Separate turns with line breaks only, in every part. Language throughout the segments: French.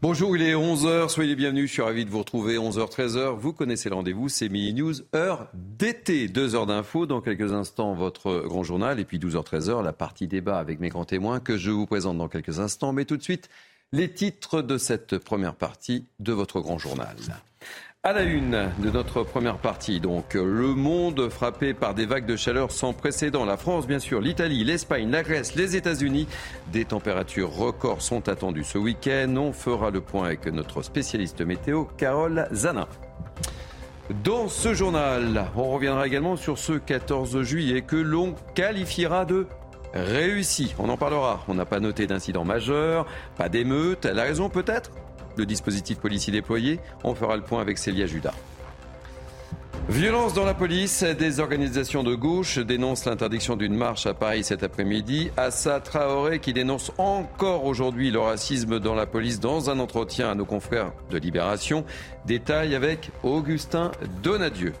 Bonjour, il est 11h, soyez les bienvenus, je suis ravi de vous retrouver, 11h, 13h, vous connaissez le rendez-vous, c'est Mini News, heure d'été, deux heures d'infos, dans quelques instants votre grand journal, et puis 12h, 13h, la partie débat avec mes grands témoins que je vous présente dans quelques instants, mais tout de suite, les titres de cette première partie de votre grand journal. À la une de notre première partie, donc, le monde frappé par des vagues de chaleur sans précédent. La France, bien sûr, l'Italie, l'Espagne, la Grèce, les États-Unis. Des températures records sont attendues ce week-end. On fera le point avec notre spécialiste météo, Carole Zana. Dans ce journal, on reviendra également sur ce 14 juillet que l'on qualifiera de réussi. On en parlera. On n'a pas noté d'incident majeur, pas d'émeute. La raison peut-être? Le dispositif policier déployé. On fera le point avec Célia Judas. Violence dans la police, des organisations de gauche dénoncent l'interdiction d'une marche à Paris cet après-midi. Assa Traoré qui dénonce encore aujourd'hui le racisme dans la police dans un entretien à nos confrères de Libération. Détail avec Augustin Donadieu.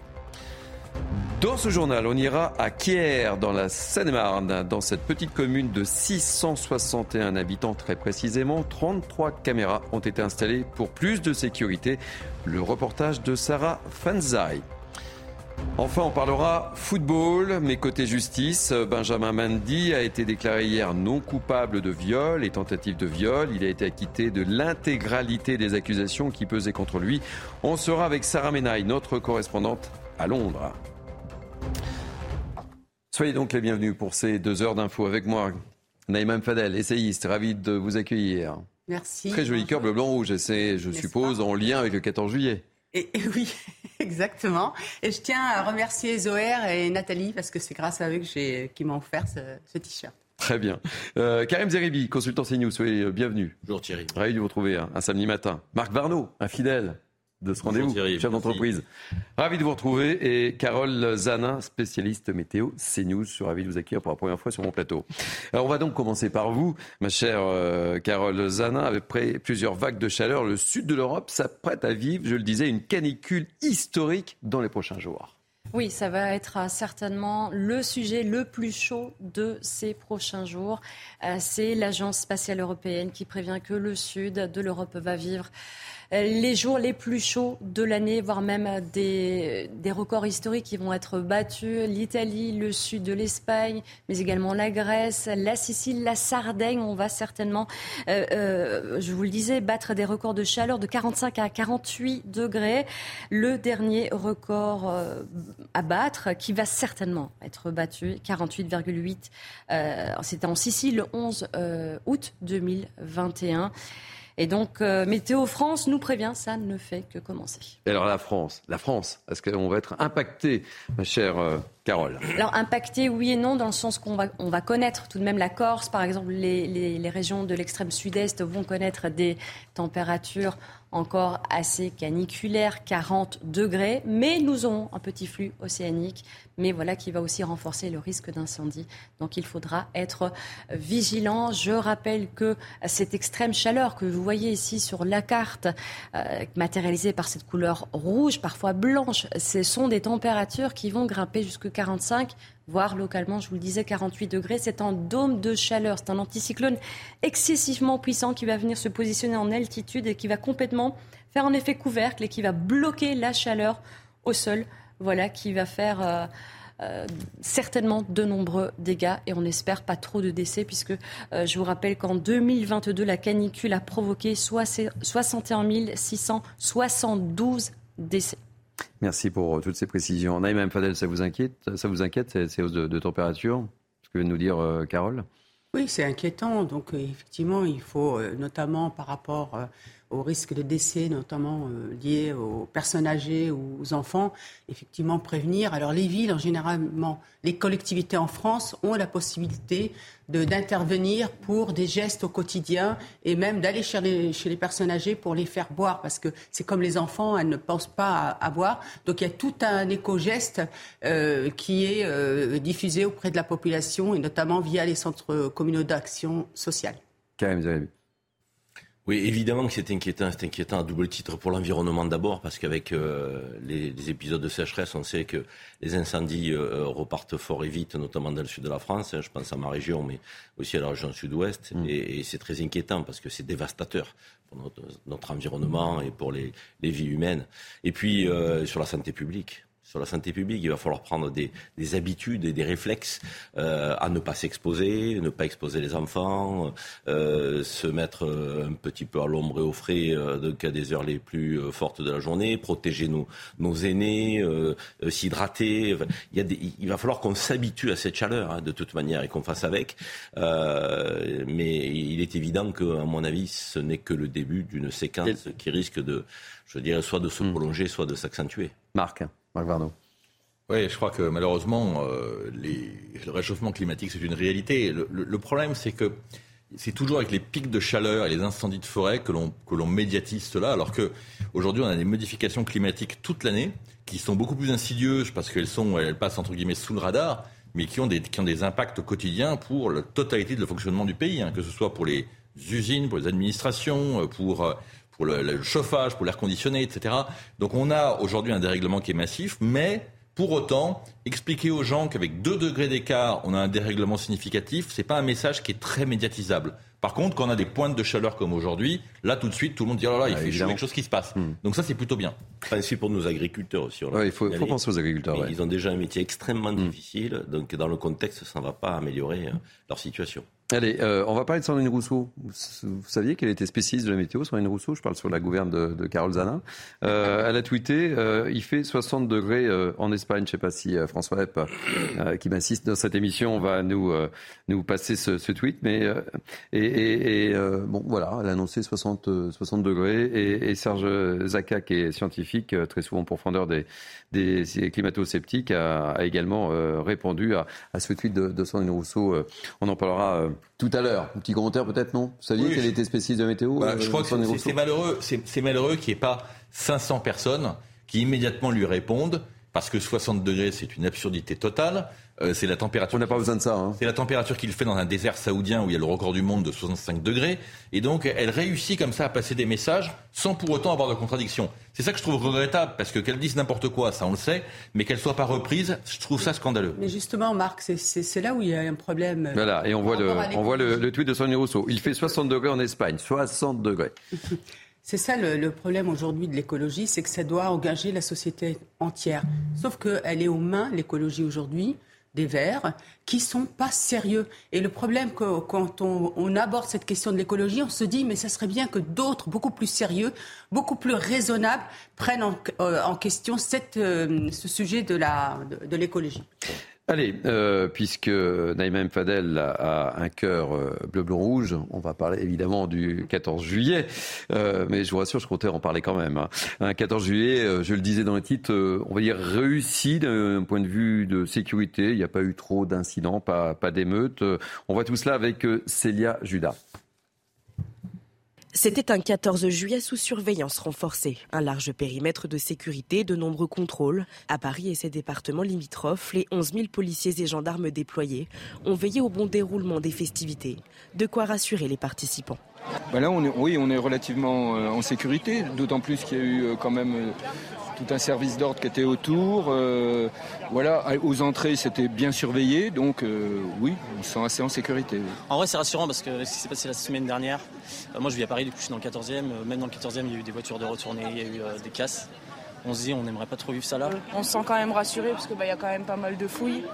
Dans ce journal, on ira à Kier, dans la Seine-et-Marne, dans cette petite commune de 661 habitants très précisément. 33 caméras ont été installées pour plus de sécurité. Le reportage de Sarah Fanzai. Enfin, on parlera football, mais côté justice, Benjamin Mendy a été déclaré hier non coupable de viol et tentative de viol. Il a été acquitté de l'intégralité des accusations qui pesaient contre lui. On sera avec Sarah Menaille, notre correspondante à Londres. Soyez donc les bienvenus pour ces deux heures d'infos avec moi. Naïma Fadel, essayiste, ravi de vous accueillir.
Merci.
Très joli cœur bleu, blanc, rouge. C'est, je suppose, en lien avec le 14 juillet.
Et, oui, exactement. Et je tiens à remercier Zoher et Nathalie parce que c'est grâce à eux que qui m'ont offert ce, t-shirt.
Très bien. Euh, Karim Zeribi, consultant CNews, soyez bienvenue.
Bonjour Thierry.
Ravi de vous retrouver un, un samedi matin. Marc Varno, un fidèle de ce rendez-vous, chef d'entreprise. Ravi de vous retrouver et Carole Zanin, spécialiste météo CNews. Je suis ravi de vous accueillir pour la première fois sur mon plateau. Alors on va donc commencer par vous, ma chère euh, Carole Zanin. Après plusieurs vagues de chaleur, le sud de l'Europe s'apprête à vivre, je le disais, une canicule historique dans les prochains jours.
Oui, ça va être euh, certainement le sujet le plus chaud de ces prochains jours. Euh, c'est l'Agence spatiale européenne qui prévient que le sud de l'Europe va vivre les jours les plus chauds de l'année, voire même des, des, records historiques qui vont être battus. L'Italie, le sud de l'Espagne, mais également la Grèce, la Sicile, la Sardaigne. On va certainement, euh, euh, je vous le disais, battre des records de chaleur de 45 à 48 degrés. Le dernier record à battre, qui va certainement être battu, 48,8. C'était en Sicile le 11 août 2021. Et donc, euh, Météo France nous prévient, ça ne fait que commencer.
Et alors la France, la France, est-ce qu'on va être impacté, ma chère euh, Carole
Alors impacté, oui et non, dans le sens qu'on va, on va connaître tout de même la Corse, par exemple, les, les, les régions de l'extrême sud-est vont connaître des températures encore assez caniculaires, 40 degrés, mais nous aurons un petit flux océanique mais voilà qui va aussi renforcer le risque d'incendie. Donc il faudra être vigilant. Je rappelle que cette extrême chaleur que vous voyez ici sur la carte, euh, matérialisée par cette couleur rouge, parfois blanche, ce sont des températures qui vont grimper jusqu'à 45 voire localement, je vous le disais, 48 degrés. C'est un dôme de chaleur, c'est un anticyclone excessivement puissant qui va venir se positionner en altitude et qui va complètement faire un effet couvercle et qui va bloquer la chaleur au sol voilà, qui va faire euh, euh, certainement de nombreux dégâts et on espère pas trop de décès puisque euh, je vous rappelle qu'en 2022, la canicule a provoqué 61 672 décès.
Merci pour toutes ces précisions. Naïm Fadel, ça vous inquiète, ça vous inquiète ces, hausses de, température Ce que vient de nous dire Carole?
Oui, c'est inquiétant. Donc effectivement, il faut notamment par rapport au risque de décès, notamment euh, liés aux personnes âgées ou aux enfants, effectivement prévenir. Alors les villes, en généralement, les collectivités en France ont la possibilité d'intervenir pour des gestes au quotidien et même d'aller chez les, personnes âgées pour les faire boire parce que c'est comme les enfants, elles ne pensent pas à, boire. Donc il y a tout un éco-geste euh, qui est euh, diffusé auprès de la population et notamment via les centres communaux d'action sociale.
Karim
Oui, évidemment que c'est inquiétant. C'est inquiétant à double titre pour l'environnement d'abord, parce qu'avec euh, les, épisodes de sécheresse, on sait que les incendies euh, repartent fort et vite, notamment dans le sud de la France. Hein, je pense à ma région, mais aussi à la région sud-ouest. Mm. Et, c'est très inquiétant parce que c'est dévastateur pour notre, environnement et pour les, les vies humaines. Et puis, euh, sur la santé publique sur la santé publique. Il va falloir prendre des, habitudes et des réflexes euh, à ne pas s'exposer, ne pas exposer les enfants, euh, se mettre euh, un petit peu à l'ombre et au frais euh, cas des heures les plus fortes de la journée, protéger nos, nos aînés, s'hydrater. Il, y il, va falloir qu'on s'habitue à cette chaleur hein, de toute manière et qu'on fasse avec. mais il est évident que, à mon avis, ce n'est que le début d'une séquence qui risque de, je dirais, soit de se hmm. prolonger, soit de s'accentuer.
Marc.
Oui, je crois que malheureusement, euh, le réchauffement climatique, c'est une réalité. Le, problème, c'est que c'est toujours avec les pics de chaleur et les incendies de forêt que l'on médiatise cela, alors qu'aujourd'hui, on a des modifications climatiques toute l'année qui sont beaucoup plus insidieuses parce qu'elles elles passent entre guillemets sous le radar, mais qui ont des, qui ont des impacts quotidiens pour la totalité de le fonctionnement du pays, hein, que ce soit pour les usines, pour les administrations, pour euh, pour le, chauffage, pour l'air conditionné, etc. Donc on a aujourd'hui un dérèglement qui est massif, mais pour autant, expliquer aux gens qu'avec 2 degrés d'écart, on a un dérèglement significatif, ce n'est pas un message qui est très médiatisable. Par contre, quand on a des pointes de chaleur comme aujourd'hui, là tout de suite, tout le monde dit oh là là, il ah, fait chaud, quelque chose qui se passe. Hmm. Donc ça, c'est plutôt bien.
C'est pour nos agriculteurs aussi.
il faut, penser aux agriculteurs.
Ils ont déjà un métier extrêmement hmm. difficile, donc dans le contexte, ça ne va pas améliorer euh, leur situation.
Allez, euh, on va parler de Sandrine Rousseau. Vous, saviez qu'elle était spécialiste de la météo, Sandrine Rousseau? Je parle sur la gouverne de, de Carole Zanin. Euh, elle a tweeté euh, il fait 60 degrés euh, en Espagne. Je ne sais pas si euh, François Epp, qui m'assiste dans cette émission, va nous, nous passer ce, ce tweet. Mais, et, et, et bon, voilà, elle a annoncé 60, 60 degrés. Et, et Serge Zaka, qui est scientifique, très souvent profondeur des, des climato-sceptiques, a, a, également répondu à, à, ce tweet de, de Sandrine Rousseau. on en parlera tout à l'heure. Un petit commentaire peut-être, non? Vous saviez qu'elle était spécialiste de météo
bah, Je euh, crois que c'est malheureux, c'est malheureux qu'il n'y ait pas 500 personnes qui immédiatement lui répondent, parce que 60 degrés, c'est une absurdité totale. Euh, c'est la température.
On n'a pas besoin de ça. Hein.
C'est la température qu'il fait dans un désert saoudien où il y a le record du monde de 65 degrés. Et donc, elle réussit comme ça à passer des messages sans pour autant avoir de contradiction. C'est ça que je trouve regrettable, parce que qu'elle dise n'importe quoi, ça on le sait, mais qu'elle soit pas reprise, je trouve ça scandaleux.
Mais justement, Marc, c'est là où il y a un problème.
Voilà, et on voit, le, on voit le, tweet de Sonny Rousseau. Il fait 60 degrés en Espagne, 60 degrés.
C'est ça le, problème aujourd'hui de l'écologie, c'est que ça doit engager la société entière. Sauf qu'elle est aux mains, l'écologie aujourd'hui, des Verts qui sont pas sérieux. Et le problème, que, quand on, aborde cette question de l'écologie, on se dit, mais ça serait bien que d'autres, beaucoup plus sérieux, beaucoup plus raisonnables, prennent en, euh, question cette, euh, ce sujet de l'écologie. De,
Allez, euh, puisque Naïm Fadel a, un cœur euh, bleu-blanc-rouge, on va parler évidemment du 14 juillet, euh, mais je vous rassure, je comptais en parler quand même. Hein. Un 14 juillet, je le disais dans le titre, on va dire réussi d'un point de vue de sécurité. Il n'y a pas eu trop d'incidents, pas, pas d'émeutes. On voit tout cela avec Célia Judas.
C'était un 14 juillet sous surveillance renforcée. Un large périmètre de sécurité, de nombreux contrôles. À Paris et ses départements limitrophes, les 11 000 policiers et gendarmes déployés ont veillé au bon déroulement des festivités. De quoi rassurer les participants.
Ben là, on est, oui, on est relativement euh, en sécurité, d'autant plus qu'il y a eu euh, quand même euh, tout un service d'ordre qui était autour. Euh, voilà, aux entrées, c'était bien surveillé, donc euh, oui, on se sent assez en sécurité.
En vrai, c'est rassurant parce que ce qui s'est passé la semaine dernière, euh, moi je vis à Paris, du coup je suis dans le 14e, même dans le 14e, il y a eu des voitures de retournée, il y a eu des casses. On se dit, on n'aimerait pas trop vivre ça là.
On se sent quand même rassuré parce qu'il bah, y a quand même pas mal de fouilles.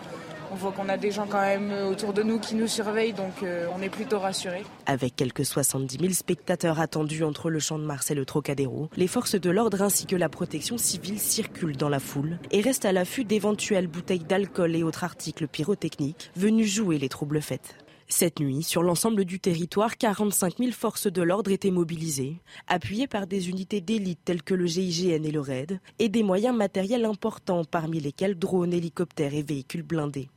On voit qu'on a des gens quand même autour de nous qui nous surveillent, donc euh, on est plutôt rassurés.
Avec quelques 70 000 spectateurs attendus entre le champ de Mars et le Trocadéro, les forces de l'ordre ainsi que la protection civile circulent dans la foule et restent à l'affût d'éventuelles bouteilles d'alcool et autres articles pyrotechniques venus jouer les troubles fêtes. Cette nuit, sur l'ensemble du territoire, 45 000 forces de l'ordre étaient mobilisées, appuyées par des unités d'élite telles que le GIGN et le RAID, et des moyens matériels importants, parmi lesquels drones, hélicoptères et véhicules blindés.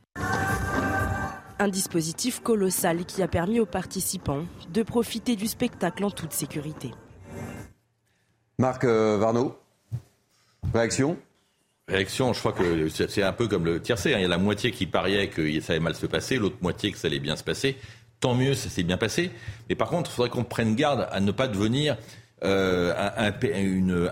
Un dispositif colossal qui a permis aux participants de profiter du spectacle en toute sécurité.
Marc euh, Varno, réaction?
Réaction, je crois que c'est un peu comme le tiercé. Hein. Il y a la moitié qui pariait que ça allait mal se passer, l'autre moitié que ça allait bien se passer. Tant mieux, ça s'est bien passé. Mais par contre, il faudrait qu'on prenne garde à ne pas devenir euh, un,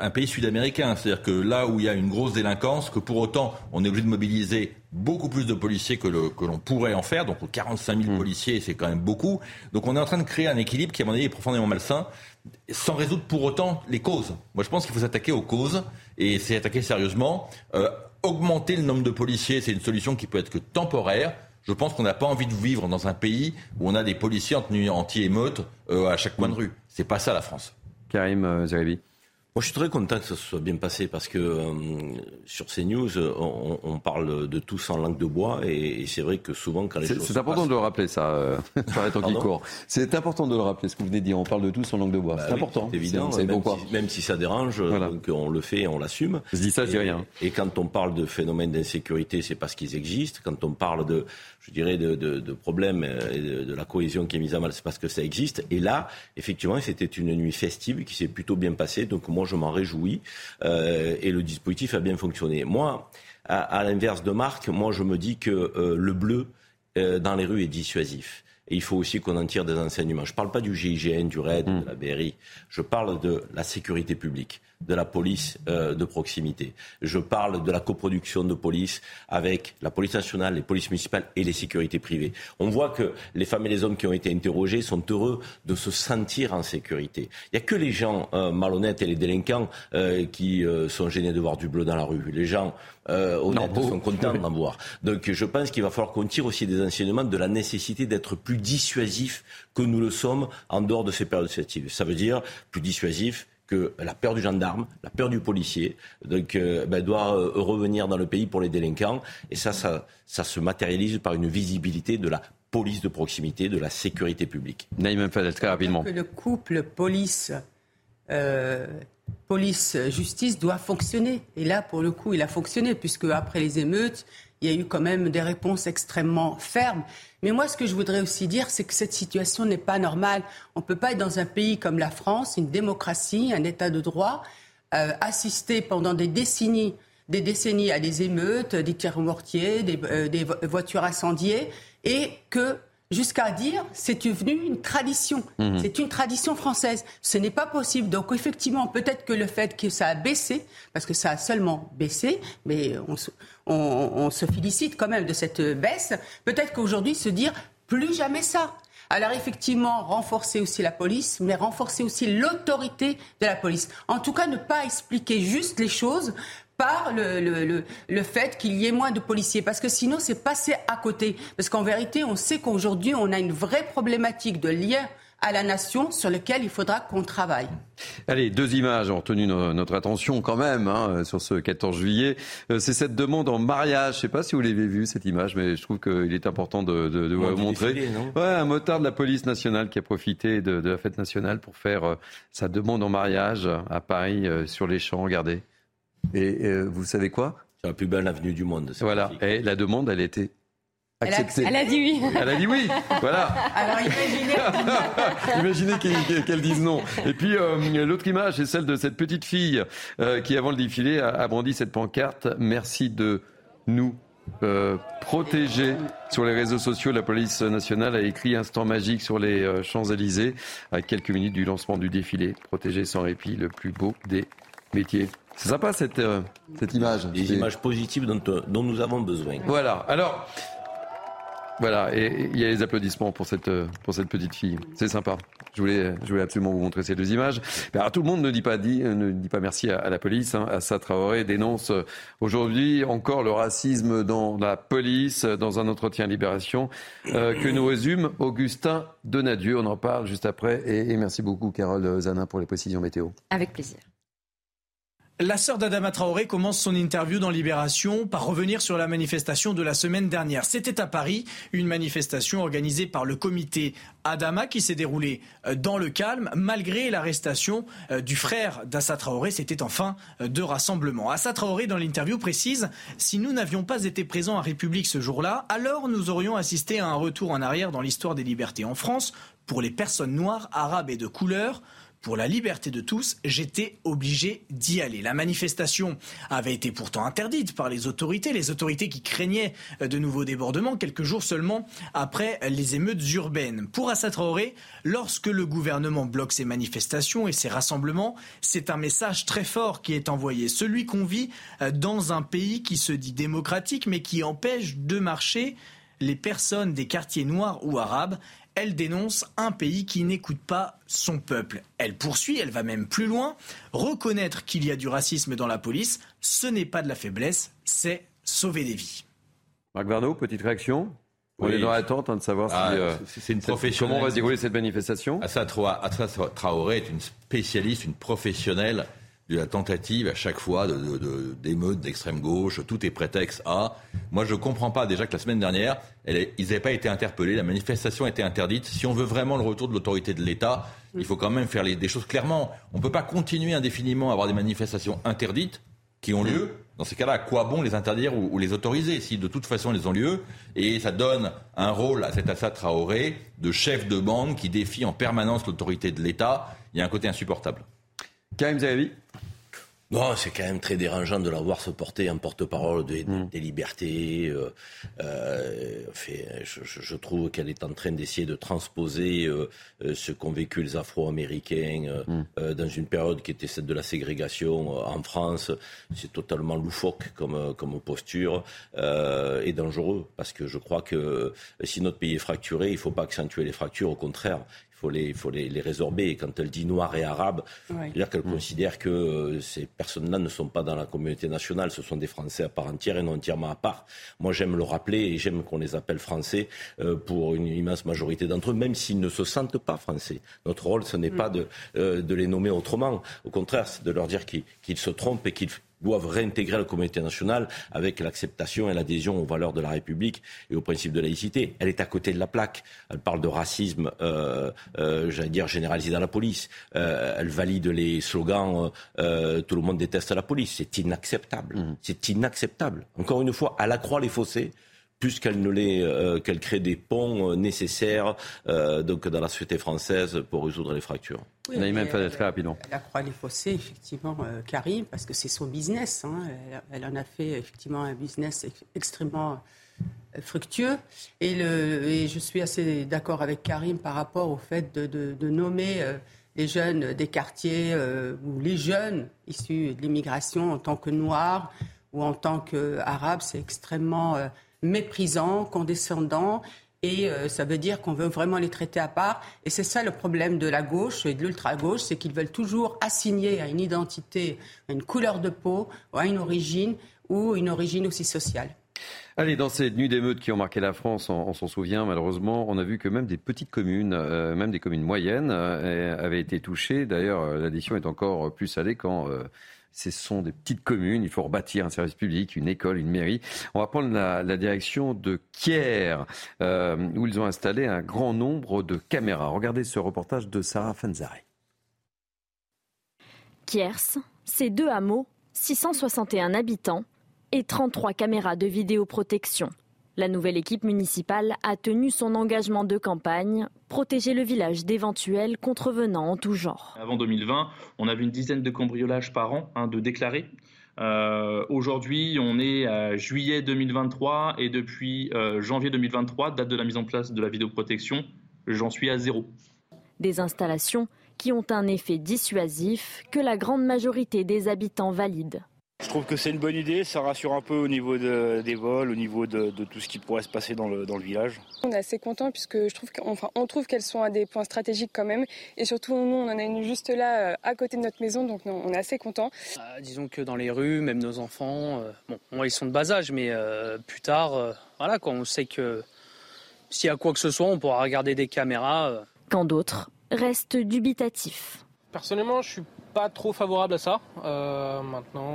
un, pays sud-américain. C'est-à-dire que là où il y a une grosse délinquance, que pour autant on est obligé de mobiliser beaucoup plus de policiers que, l'on pourrait en faire. Donc 45 000 mmh. policiers, c'est quand même beaucoup. Donc on est en train de créer un équilibre qui, à mon avis, est profondément malsain, sans résoudre pour autant les causes. Moi, je pense qu'il faut s'attaquer aux causes et c'est attaquer sérieusement. Euh, augmenter le nombre de policiers, c'est une solution qui peut être que temporaire. Je pense qu'on n'a pas envie de vivre dans un pays où on a des policiers en tenue anti-émeute euh, à chaque coin de rue. C'est pas ça la France.
Karim euh, Zeribi.
Moi, je suis très content que ça se soit bien passé parce que euh, sur ces news, on, on, parle de tous en langue de bois et, et c'est vrai que souvent quand les choses.
C'est important de le rappeler, ça, euh. C'est important de le rappeler, ce que vous venez de dire. On parle de tous en langue de bois. Bah c'est important.
C'est évident. Même, si, même, si, ça dérange, donc on le fait et on l'assume.
Je dis ça, je dis rien.
Et quand on parle de phénomènes d'insécurité, c'est parce qu'ils existent. Quand on parle de, je dirais, de, de, de problèmes et de, de, la cohésion qui est mise à mal, c'est parce que ça existe. Et là, effectivement, c'était une nuit festive qui s'est plutôt bien passée. Donc moi, je m'en réjouis euh, et le dispositif a bien fonctionné. Moi, à, l'inverse de Marc, moi je me dis que euh, le bleu euh, dans les rues est dissuasif. Et il faut aussi qu'on en tire des enseignements. Je ne parle pas du GIGN, du RAID, de la BRI. Je parle de la sécurité publique de la police euh, de proximité. Je parle de la coproduction de police avec la police nationale, les polices municipales et les sécurités privées. On voit que les femmes et les hommes qui ont été interrogés sont heureux de se sentir en sécurité. Il n'y a que les gens euh, malhonnêtes et les délinquants euh, qui sont gênés de voir du bleu dans la rue. Les gens honnêtes sont contents d'en voir. Donc je pense qu'il va falloir qu'on tire aussi des enseignements de la nécessité d'être plus dissuasif que nous le sommes en dehors de ces périodes festives. Ça veut dire plus dissuasif, que la peur du gendarme, la peur du policier, donc, euh, ben, doit euh, revenir dans le pays pour les délinquants. Et ça, ça, ça se matérialise par une visibilité de la police de proximité, de la sécurité publique.
Naïm Fadel, très rapidement.
Que le couple police, euh, police-justice doit fonctionner. Et là, pour le coup, il a fonctionné, puisque après les émeutes, il y a eu quand même des réponses extrêmement fermes. Mais moi, ce que je voudrais aussi dire, c'est que cette situation n'est pas normale. On ne peut pas être dans un pays comme la France, une démocratie, un État de droit, euh, assister pendant des décennies, à des émeutes, des tirs mortiers, des, euh, des voitures incendiées, et que jusqu'à dire c'est devenu une tradition. Mhm. C'est une tradition française. Ce n'est pas possible. Donc effectivement, peut-être que le fait que ça a baissé, parce que ça a seulement baissé, mais on se, on, se félicite quand même de cette baisse, peut-être qu'aujourd'hui se dire plus jamais ça. Alors effectivement, renforcer aussi la police, mais renforcer aussi l'autorité de la police. En tout cas, ne pas expliquer juste les choses par le, le, le, fait qu'il y ait moins de policiers. Parce que sinon, c'est passé à côté. Parce qu'en vérité, on sait qu'aujourd'hui, on a une vraie problématique de lien à la nation sur lequel il faudra qu'on travaille.
Allez, deux images ont retenu notre attention quand même hein, sur ce 14 juillet. Euh, c'est cette demande en mariage. Je ne sais pas si vous l'avez vu cette image, mais je trouve qu'il est important de, de, de vous montrer. ouais, un motard de la police nationale qui a profité de, de la fête nationale pour faire euh, sa demande en mariage à Paris euh, sur les champs. Regardez. Et euh, vous savez quoi?
C'est la plus belle avenue du monde.
Voilà. Et la demande, elle était acceptée.
Elle a, dit oui.
Elle a dit oui. Voilà.
Alors imaginez.
imaginez qu'elle dise non. Et puis euh, l'autre image, c'est celle de cette petite fille euh, qui, avant le défilé, a, brandi cette pancarte. Merci de nous protéger. Sur les réseaux sociaux, la police nationale a écrit Instant magique sur les Champs-Élysées à quelques minutes du lancement du défilé. Protéger sans répit le plus beau des métiers. C'est sympa cette, euh, cette image.
Des images positives dont, euh, dont, nous avons besoin.
Voilà. Alors, voilà. Et il y a les applaudissements pour cette, euh, pour cette petite fille. C'est sympa. Je voulais, je voulais absolument vous montrer ces deux images. Alors, tout le monde ne dit pas, dit, ne dit pas merci à, la police. Hein. Assa Traoré dénonce aujourd'hui encore le racisme dans la police, dans un entretien Libération, que nous résume Augustin Donadieu. On en parle juste après. Et, et merci beaucoup, Carole Zanin, pour les précisions météo.
Avec plaisir.
La sœur d'Adama Traoré commence son interview dans Libération par revenir sur la manifestation de la semaine dernière. C'était à Paris, une manifestation organisée par le comité Adama qui s'est déroulée euh, dans le calme malgré l'arrestation euh, du frère d'Assa Traoré. C'était enfin euh, deux rassemblements. Assa Traoré dans l'interview précise si nous n'avions pas été présents à République ce jour-là, alors nous aurions assisté à un retour en arrière dans l'histoire des libertés en France pour les personnes noires, arabes et de couleur pour la liberté de tous, j'étais obligé d'y aller. La manifestation avait été pourtant interdite par les autorités, les autorités qui craignaient de nouveaux débordements quelques jours seulement après les émeutes urbaines. Pour Assa Traoré, lorsque le gouvernement bloque ces manifestations et ces rassemblements, c'est un message très fort qui est envoyé, celui qu'on vit dans un pays qui se dit démocratique mais qui empêche de marcher les personnes des quartiers noirs ou arabes. Elle dénonce un pays qui n'écoute pas son peuple. Elle poursuit, elle va même plus loin. Reconnaître qu'il y a du racisme dans la police, ce n'est pas de la faiblesse, c'est sauver des vies.
Marc Varno, petite réaction? On est dans l'attente hein, de savoir si,
ah, euh, c'est une
Comment va se dérouler cette manifestation?
Assa Traoré est une spécialiste, une professionnelle de la tentative à chaque fois d'émeutes de, d'extrême gauche, tout est prétexte à. Moi, je ne comprends pas déjà que la semaine dernière, ils n'avaient pas été interpellés, la manifestation a été interdite. Si on veut vraiment le retour de l'autorité de l'État, il faut quand même faire les, des choses clairement. On ne peut pas continuer indéfiniment à avoir des manifestations interdites qui ont lieu. Dans ces cas-là, à quoi bon les interdire ou, les autoriser si de toute façon elles ont lieu? Et ça donne un rôle à cet Assad Traoré de chef de bande qui défie en permanence l'autorité de l'État. Il y a un côté insupportable.
Karim Zahavi
non, c'est quand même très dérangeant de la voir se porter en porte-parole des, mm. libertés. Euh, euh, fait, je, je, trouve qu'elle est en train d'essayer de transposer euh, ce qu'ont vécu les Afro-Américains euh, mm. Euh, dans une période qui était celle de la ségrégation en France. C'est totalement loufoque comme, comme posture et dangereux parce que je crois que si notre pays est fracturé, il ne faut pas accentuer les fractures. Au contraire, faut les, faut les, les résorber. Et quand elle dit noir et arabe, c'est-à-dire qu'elle mm. considère que euh, ces personnes-là ne sont pas dans la communauté nationale, ce sont des Français à part entière et non entièrement à part. Moi, j'aime le rappeler et j'aime qu'on les appelle Français euh, pour une immense majorité d'entre eux, même s'ils ne se sentent pas Français. Notre rôle, ce n'est mm. pas de, euh, de les nommer autrement. Au contraire, c'est de leur dire qu'ils se trompent et qu'ils doivent réintégrer la communauté nationale avec l'acceptation et l'adhésion aux valeurs de la République et aux principes de laïcité. Elle est à côté de la plaque. Elle parle de racisme, euh, euh, j'allais dire, généralisé dans la police. Euh, elle valide les slogans euh, tout le monde déteste la police. C'est inacceptable. Mmh. C'est inacceptable. Encore une fois, elle accroît les fossés plus qu'elle ne l'est, euh, qu'elle crée des ponts euh, nécessaires euh, donc dans la société française pour résoudre les fractures.
Oui, même fait très rapidement. Elle accroît les fossés, effectivement, Karim, parce que c'est son business. Hein. Elle, en a fait effectivement un business extrêmement fructueux. Et, le, et, je suis assez d'accord avec Karim par rapport au fait de, de, nommer les jeunes des quartiers ou les jeunes issus de l'immigration en tant que noirs ou en tant qu'arabes. C'est extrêmement méprisant, condescendant. Et euh, ça veut dire qu'on veut vraiment les traiter à part. Et c'est ça le problème de la gauche et de l'ultra-gauche, c'est qu'ils veulent toujours assigner à une identité, à une couleur de peau, à une origine, ou une origine aussi sociale.
Allez, dans ces nuits d'émeutes qui ont marqué la France, on, s'en souvient malheureusement, on a vu que même des petites communes, euh, même des communes moyennes, euh, avaient été touchées. D'ailleurs, l'addition est encore plus salée quand ce sont des petites communes. Il faut rebâtir un service public, une école, une mairie. On va prendre la, direction de Kier, euh, où ils ont installé un grand nombre de caméras. Regardez ce reportage de Sarah Fanzari.
Kiers, c'est deux hameaux, 661 habitants et 33 caméras de vidéoprotection. La nouvelle équipe municipale a tenu son engagement de campagne, protéger le village d'éventuels contrevenants en tout genre.
Avant 2020, on avait une dizaine de cambriolages par an hein, de déclarés. Euh, aujourd'hui, on est à juillet 2023 et depuis euh, janvier 2023, date de la mise en place de la vidéoprotection, j'en suis à zéro.
Des installations qui ont un effet dissuasif que la grande majorité des habitants valident.
Je trouve que c'est une bonne idée, ça rassure un peu au niveau des vols, au niveau de, tout ce qui pourrait se passer dans le, village.
On est assez content puisque je trouve on trouve qu'elles sont à des points stratégiques quand même. Et surtout, nous, on en a une juste là, euh, à côté de notre maison, donc on est assez content.
Euh, disons que dans les rues, même nos enfants, euh, bon, ils sont de bas âge, mais plus tard, voilà, on sait que s'il y a quoi que ce soit, on pourra regarder des caméras.
Quand d'autres restent dubitatifs.
Personnellement, je suis pas trop favorable à ça. Euh, maintenant,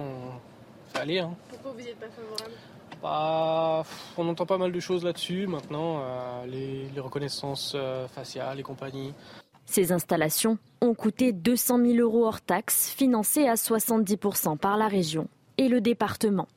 on aller. Hein.
Pourquoi vous n'êtes pas favorable?
Bah, On entend pas mal de choses là-dessus maintenant, euh, les, reconnaissances euh, faciales et compagnie.
Ces installations ont coûté 200 000 euros hors taxes, financées à 70% par la région et le département.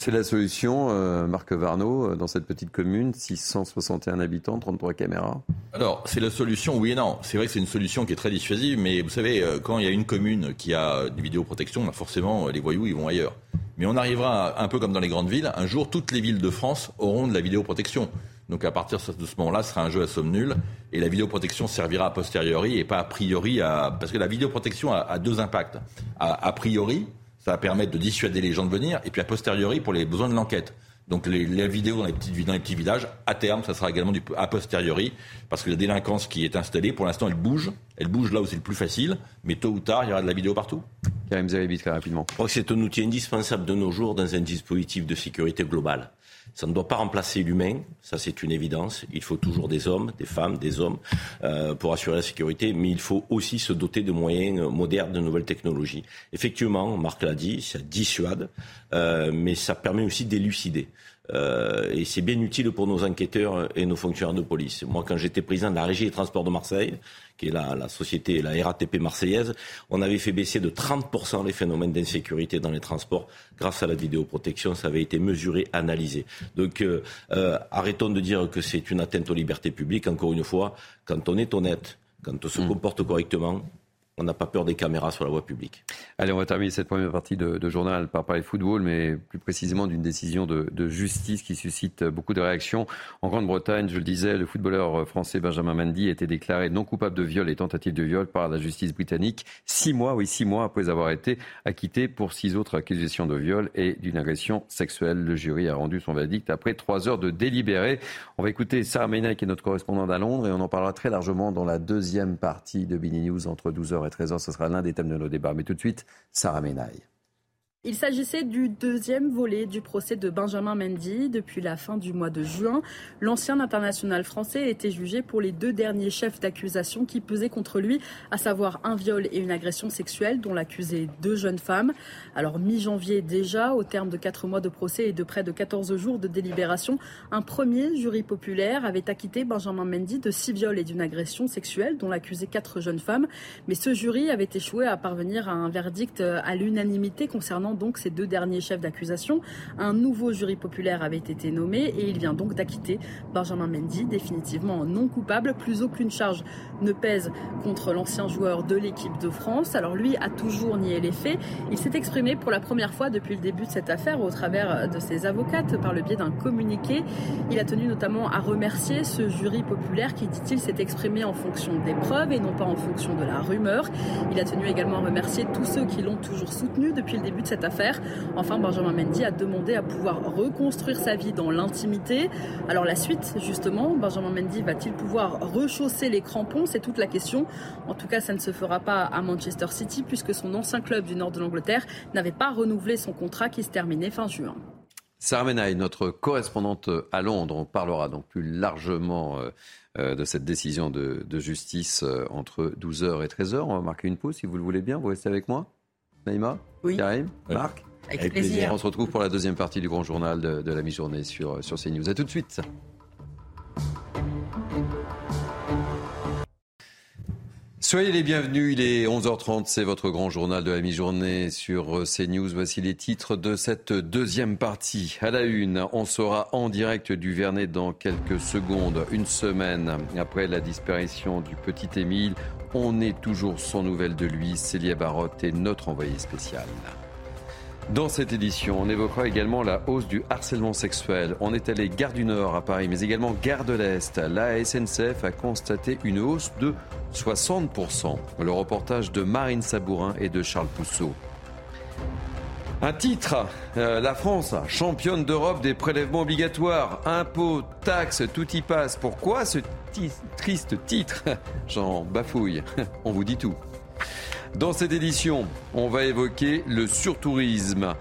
C'est la solution, euh, Marc Varno, euh, dans cette petite commune, 661 habitants, 33 caméras
Alors, c'est la solution, oui et non. C'est vrai que c'est une solution qui est très dissuasive, mais vous savez, euh, quand il y a une commune qui a des vidéoprotections, bah forcément, les voyous, ils vont ailleurs. Mais on arrivera, un peu comme dans les grandes villes, un jour, toutes les villes de France auront de la vidéoprotection. Donc à partir de ce moment-là, ce sera un jeu à somme nulle et la vidéoprotection servira a posteriori et pas a priori à... Parce que la vidéoprotection a, a deux impacts. A priori, ça va permettre de dissuader les gens de venir, et puis a posteriori pour les besoins de l'enquête. Donc les, les, vidéos dans les, petites, dans les petits villages, à terme, ça sera également du a posteriori, parce que la délinquance qui est installée, pour l'instant, elle bouge. Elle bouge là où c'est le plus facile, mais tôt ou tard, il y aura de la vidéo partout.
Karim Zeribit, très rapidement.
Je crois que c'est un outil indispensable de nos jours dans un dispositif de sécurité globale. Ça ne doit pas remplacer l'humain, ça c'est une évidence. Il faut toujours des hommes, des femmes, des hommes euh, pour assurer la sécurité, mais il faut aussi se doter de moyens modernes, de nouvelles technologies. Effectivement, Marc l'a dit, ça dissuade, euh, mais ça permet aussi d'élucider. Euh, et c'est bien utile pour nos enquêteurs et nos fonctionnaires de police. Moi, quand j'étais président de la Régie des transports de Marseille, qui est la, la, société, la RATP marseillaise, on avait fait baisser de 30% les phénomènes d'insécurité dans les transports grâce à la vidéoprotection. Ça avait été mesuré, analysé. Donc, euh, euh, arrêtons de dire que c'est une atteinte aux libertés publiques. Encore une fois, quand on est honnête, quand on se mmh. comporte correctement, on n'a pas peur des caméras sur la voie publique.
Allez, on va terminer cette première partie de, journal par parler football, mais plus précisément d'une décision de, justice qui suscite beaucoup de réactions. En Grande-Bretagne, je le disais, le footballeur français Benjamin Mendy a été déclaré non coupable de viol et tentative de viol par la justice britannique six mois, oui, six mois après avoir été acquitté pour six autres accusations de viol et d'une agression sexuelle. Le jury a rendu son verdict après trois heures de délibéré. On va écouter Sarah Meina, qui est notre correspondante à Londres, et on en parlera très largement dans la deuxième partie de Bini News entre 12h et 13h. Ce sera l'un des thèmes de nos débats. Mais tout de suite, Sarah Menaille.
Il s'agissait du deuxième volet du procès de Benjamin Mendy. Depuis la fin du mois de juin, l'ancien international français était jugé pour les deux derniers chefs d'accusation qui pesaient contre lui, à savoir un viol et une agression sexuelle dont l'accusaient deux jeunes femmes. Alors mi-janvier déjà, au terme de quatre mois de procès et de près de 14 jours de délibération, un premier jury populaire avait acquitté Benjamin Mendy de six viols et d'une agression sexuelle dont l'accusaient quatre jeunes femmes. Mais ce jury avait échoué à parvenir à un verdict à l'unanimité concernant donc ces deux derniers chefs d'accusation. Un nouveau jury populaire avait été nommé et il vient donc d'acquitter Benjamin Mendy, définitivement non coupable. Plus aucune charge ne pèse contre l'ancien joueur de l'équipe de France. Alors lui a toujours nié les faits. Il s'est exprimé pour la première fois depuis le début de cette affaire au travers de ses avocates par le biais d'un communiqué. Il a tenu notamment à remercier ce jury populaire qui, dit-il, s'est exprimé en fonction des preuves et non pas en fonction de la rumeur. Il a tenu également à remercier tous ceux qui l'ont toujours soutenu depuis le début de cette affaire. Enfin, Benjamin Mendy a demandé à pouvoir reconstruire sa vie dans l'intimité. Alors la suite, justement, Benjamin Mendy va-t-il pouvoir rechausser les crampons? C'est toute la question. En tout cas, ça ne se fera pas à Manchester City puisque son ancien club du nord de l'Angleterre n'avait pas renouvelé son contrat qui se terminait fin juin.
Sarah Menaille, notre correspondante à Londres, on parlera donc plus largement euh, de cette décision de, de justice euh, entre 12h et 13h. On va marquer une pause si vous le voulez bien. Vous restez avec moi Naïma?
Oui.
Karim Marc
Avec, Avec plaisir. plaisir.
On se retrouve pour la deuxième partie du grand journal de, de la mi-journée sur, sur CNews. A tout de suite. Soyez les bienvenus, il est 11h30, c'est votre grand journal de la mi-journée sur CNews. Voici les titres de cette deuxième partie. À la une, on sera en direct du Vernet dans quelques secondes, une semaine après la disparition du petit Émile. On est toujours sans nouvelles de lui. Célia Barotte est notre envoyée spéciale. Dans cette édition, on évoquera également la hausse du harcèlement sexuel. On est allé gare du Nord à Paris, mais également gare de l'Est. La SNCF a constaté une hausse de 60%. Le reportage de Marine Sabourin et de Charles Pousseau. Un titre, euh, la France, championne d'Europe des prélèvements obligatoires, impôts, taxes, tout y passe. Pourquoi ce triste titre? J'en bafouille, on vous dit tout. Dans cette édition, on va évoquer le surtourisme.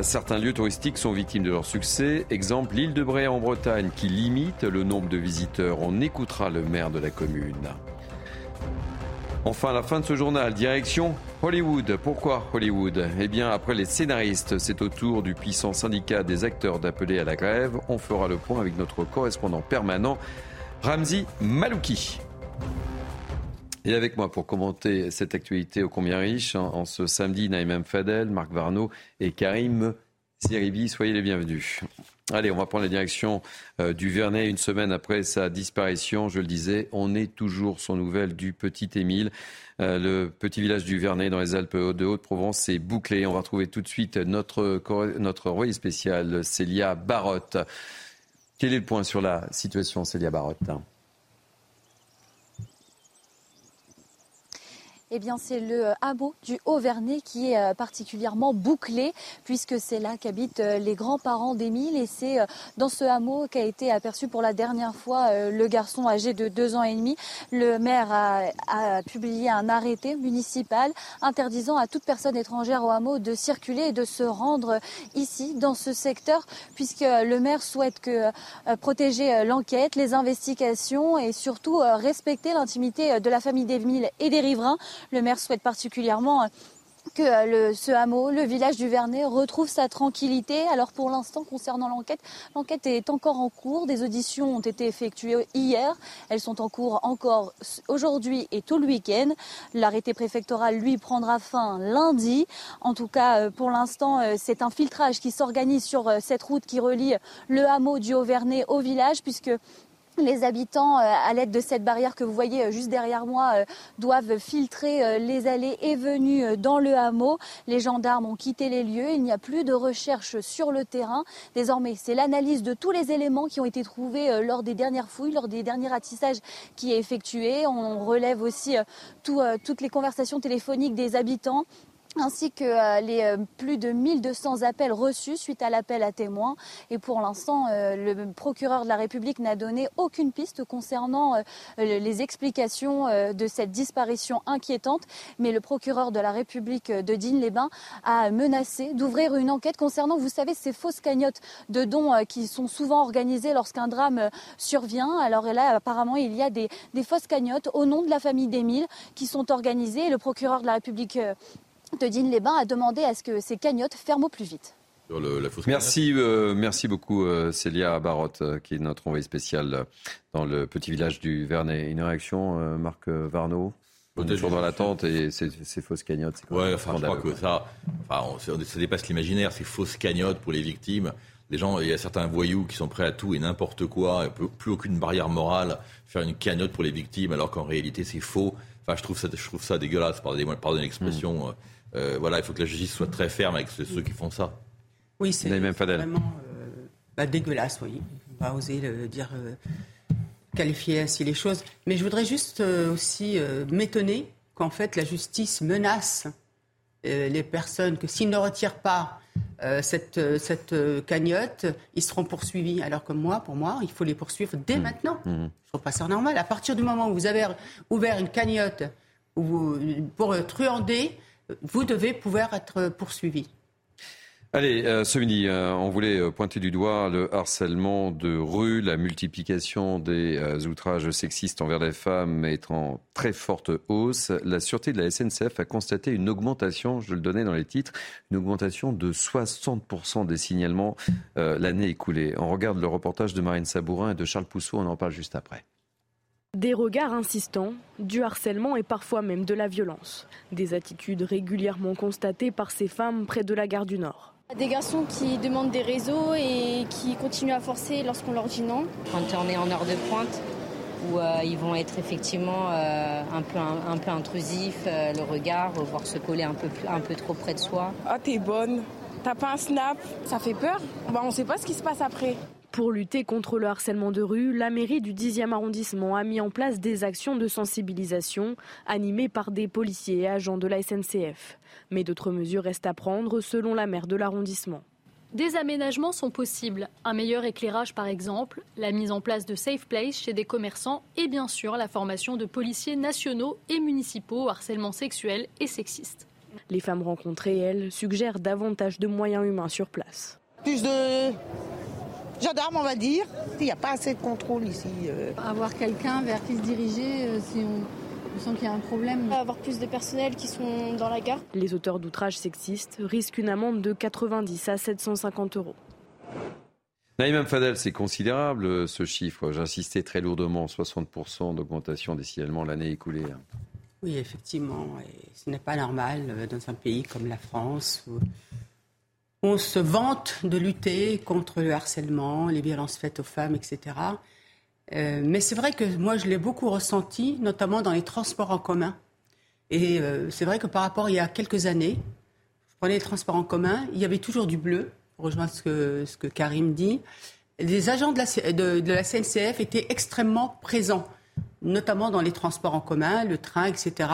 Certains lieux touristiques sont victimes de leur succès. Exemple, l'île de Bray en Bretagne qui limite le nombre de visiteurs. On écoutera le maire de la commune. Enfin, la fin de ce journal, direction Hollywood. Pourquoi Hollywood? Eh bien, après les scénaristes, c'est au tour du puissant syndicat des acteurs d'appeler à la grève. On fera le point avec notre correspondant permanent, Ramzi Malouki. Et avec moi pour commenter cette actualité ô combien riche, en, ce samedi, Naïm Fadel, Marc Varno et Karim Siribi, soyez les bienvenus. Allez, on va prendre la direction euh, du Vernet. Une semaine après sa disparition, je le disais, on est toujours sans nouvelles du petit Émile. Euh, le petit village du Vernet dans les Alpes de Haute-Provence est bouclé. On va retrouver tout de suite notre, notre spécial, Célia Barotte. Quel est le point sur la situation, Célia Barotte?
Eh bien, c'est le euh, hameau du Haut-Vernay qui est euh, particulièrement bouclé, puisque c'est là qu'habitent euh, les grands-parents d'Émile. Et c'est dans ce hameau qu'a été aperçu pour la dernière fois le garçon âgé de deux ans et demi. Le maire a, publié un arrêté municipal interdisant à toute personne étrangère au hameau de circuler et de se rendre ici, dans ce secteur, puisque le maire souhaite protéger l'enquête, les investigations et surtout respecter l'intimité de la famille d'Émile et des riverains. Le maire souhaite particulièrement euh, que euh, ce hameau, le village du Vernet, retrouve sa tranquillité. Alors pour l'instant, concernant l'enquête, l'enquête est encore en cours. Des auditions ont été effectuées hier. Elles sont en cours encore aujourd'hui et tout le week-end. L'arrêté préfectoral, lui, prendra fin lundi. En tout cas, euh, pour l'instant, c'est un filtrage qui s'organise sur cette route qui relie le hameau du Haut-Vernay au village, puisque les habitants, euh, à l'aide de cette barrière que vous voyez euh, juste derrière moi, euh, doivent filtrer les allées et venues dans le hameau. Les gendarmes ont quitté les lieux. Il n'y a plus de recherche sur le terrain. Désormais, c'est l'analyse de tous les éléments qui ont été trouvés lors des dernières fouilles, lors des derniers ratissages qui est effectué. On relève aussi toutes les conversations téléphoniques des habitants ainsi que euh, les euh, plus de 1200 appels reçus suite à l'appel à témoins. Et pour l'instant, euh, le procureur de la République n'a donné aucune piste concernant les explications de cette disparition inquiétante. Mais le procureur de la République de Digne-les-Bains a menacé d'ouvrir une enquête concernant, vous savez, ces fausses cagnottes de dons qui sont souvent organisées lorsqu'un drame survient. Alors là, apparemment, il y a des, des fausses cagnottes au nom de la famille d'Émile qui sont organisées. Le procureur de la République de Digne-les-Bains a demandé à ce que ces cagnottes ferment au plus vite.
merci, euh, merci beaucoup euh, Célia Barotte, euh, qui est notre envoyée spéciale dans le petit village du Vernet. Une réaction, Marc Varnaud on est toujours dans l'attente et ces, fausses cagnottes.
Ouais, enfin, je crois que ça, enfin, ça dépasse l'imaginaire, ces fausses cagnottes pour les victimes. Les gens, il y a certains voyous qui sont prêts à tout et n'importe quoi, plus aucune barrière morale, faire une cagnotte pour les victimes, alors qu'en réalité c'est faux. Enfin, je trouve ça, je trouve ça dégueulasse, pardonnez-moi, pardonnez l'expression. Mm. Euh, voilà, il faut que la justice soit très ferme avec ceux, qui font ça.
Oui, c'est vraiment euh, bah, dégueulasse, oui. On va oser le dire, euh, qualifier ainsi les choses. Mais je voudrais juste aussi m'étonner qu'en fait la justice menace les personnes que s'ils ne retirent pas cette, cette cagnotte, ils seront poursuivis. Alors que moi, pour moi, il faut les poursuivre dès mmh. maintenant. Mmh. Je ne trouve pas ça normal. À partir du moment où vous avez ouvert une cagnotte pour truander, vous devez pouvoir être poursuivi.
Allez, euh, euh, on voulait euh, pointer du doigt le harcèlement de rue, la multiplication des outrages sexistes envers les femmes est en très forte hausse. La sûreté de la SNCF a constaté une augmentation, je le donnais dans les titres, une augmentation de 60% des signalements l'année écoulée. On regarde le reportage de Marine Sabourin et de Charles Pousseau, on en parle juste après.
Des regards insistants, du harcèlement et parfois même de la violence. Des attitudes régulièrement constatées par ces femmes près de la gare du Nord.
Des garçons qui demandent des réseaux et qui continuent à forcer lorsqu'on leur dit non.
Quand on est en heure de pointe, où euh, ils vont être effectivement euh, un, peu, un, peu intrusifs, euh, le regard, voire se coller un peu, un peu trop près de soi.
Ah, t'es bonne. T'as pas un snap? Ça fait peur? Bah, on sait pas ce qui se passe après.
Pour lutter contre le harcèlement de rue, la mairie du 10e arrondissement a mis en place des actions de sensibilisation animées par des policiers et agents de la SNCF. Mais d'autres mesures restent à prendre selon la maire de l'arrondissement.
Des aménagements sont possibles, un meilleur éclairage par exemple, la mise en place de safe place chez des commerçants et bien sûr la formation de policiers nationaux et municipaux au harcèlement sexuel et sexiste.
Les femmes rencontrées, elles, suggèrent davantage de moyens humains sur place.
Plus de gendarmes, on va dire. Il n'y a pas assez de contrôle ici.
Euh. Avoir quelqu'un vers qui se diriger euh, si on, sent qu'il y a un problème.
Avoir plus de personnel qui sont dans la gare.
Les auteurs d'outrages sexistes risquent une amende de 90 à 750 euros.
Naïm Fadel, c'est considérable ce chiffre. J'insistais très lourdement, 60% d'augmentation des signalements l'année écoulée.
Oui, effectivement. ce n'est pas normal euh, dans un pays comme la France où on se vante de lutter contre le harcèlement, les violences faites aux femmes, etc. Euh, mais c'est vrai que moi, je l'ai beaucoup ressenti, notamment dans les transports en commun. Et euh, c'est vrai que par rapport à il y a quelques années, je prenais les transports en commun, il y avait toujours du bleu, pour rejoindre ce que, Karim dit. Les agents de la, de la CNCF étaient extrêmement présents notamment dans les transports en commun, le train, etc.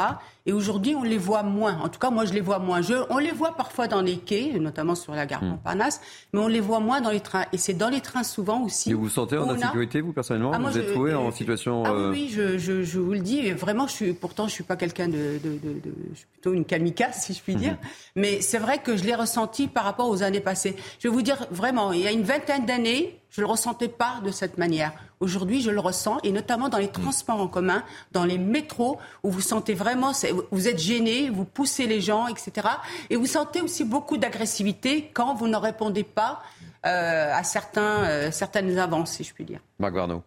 Et aujourd'hui, on les voit moins. En tout cas, moi, je les vois moins. Je, on les voit parfois dans les quais, notamment sur la gare hmm. Montparnasse, mais on les voit moins dans les trains. Et c'est dans les trains souvent aussi.
Et vous vous sentez en insécurité, vous, personnellement ah, Vous êtes trouvé en situation...
Ah oui, euh, je, je, vous le dis. Vraiment, je suis, pourtant, je suis pas quelqu'un de, de, de, de, Je suis plutôt une kamikaze, si je puis dire. Hmm. Mais c'est vrai que je l'ai ressenti par rapport aux années passées. Je vais vous dire, vraiment, il y a une vingtaine d'années, je ne le ressentais pas de cette manière. Aujourd'hui, je le ressens, et notamment dans les hmm. transports en commun, dans les métros, où vous sentez vraiment, vous êtes gêné, vous poussez les gens, etc. Et vous sentez aussi beaucoup d'agressivité quand vous ne répondez pas euh, à certains, euh, certaines avances, si je puis dire.
Marc Barneau.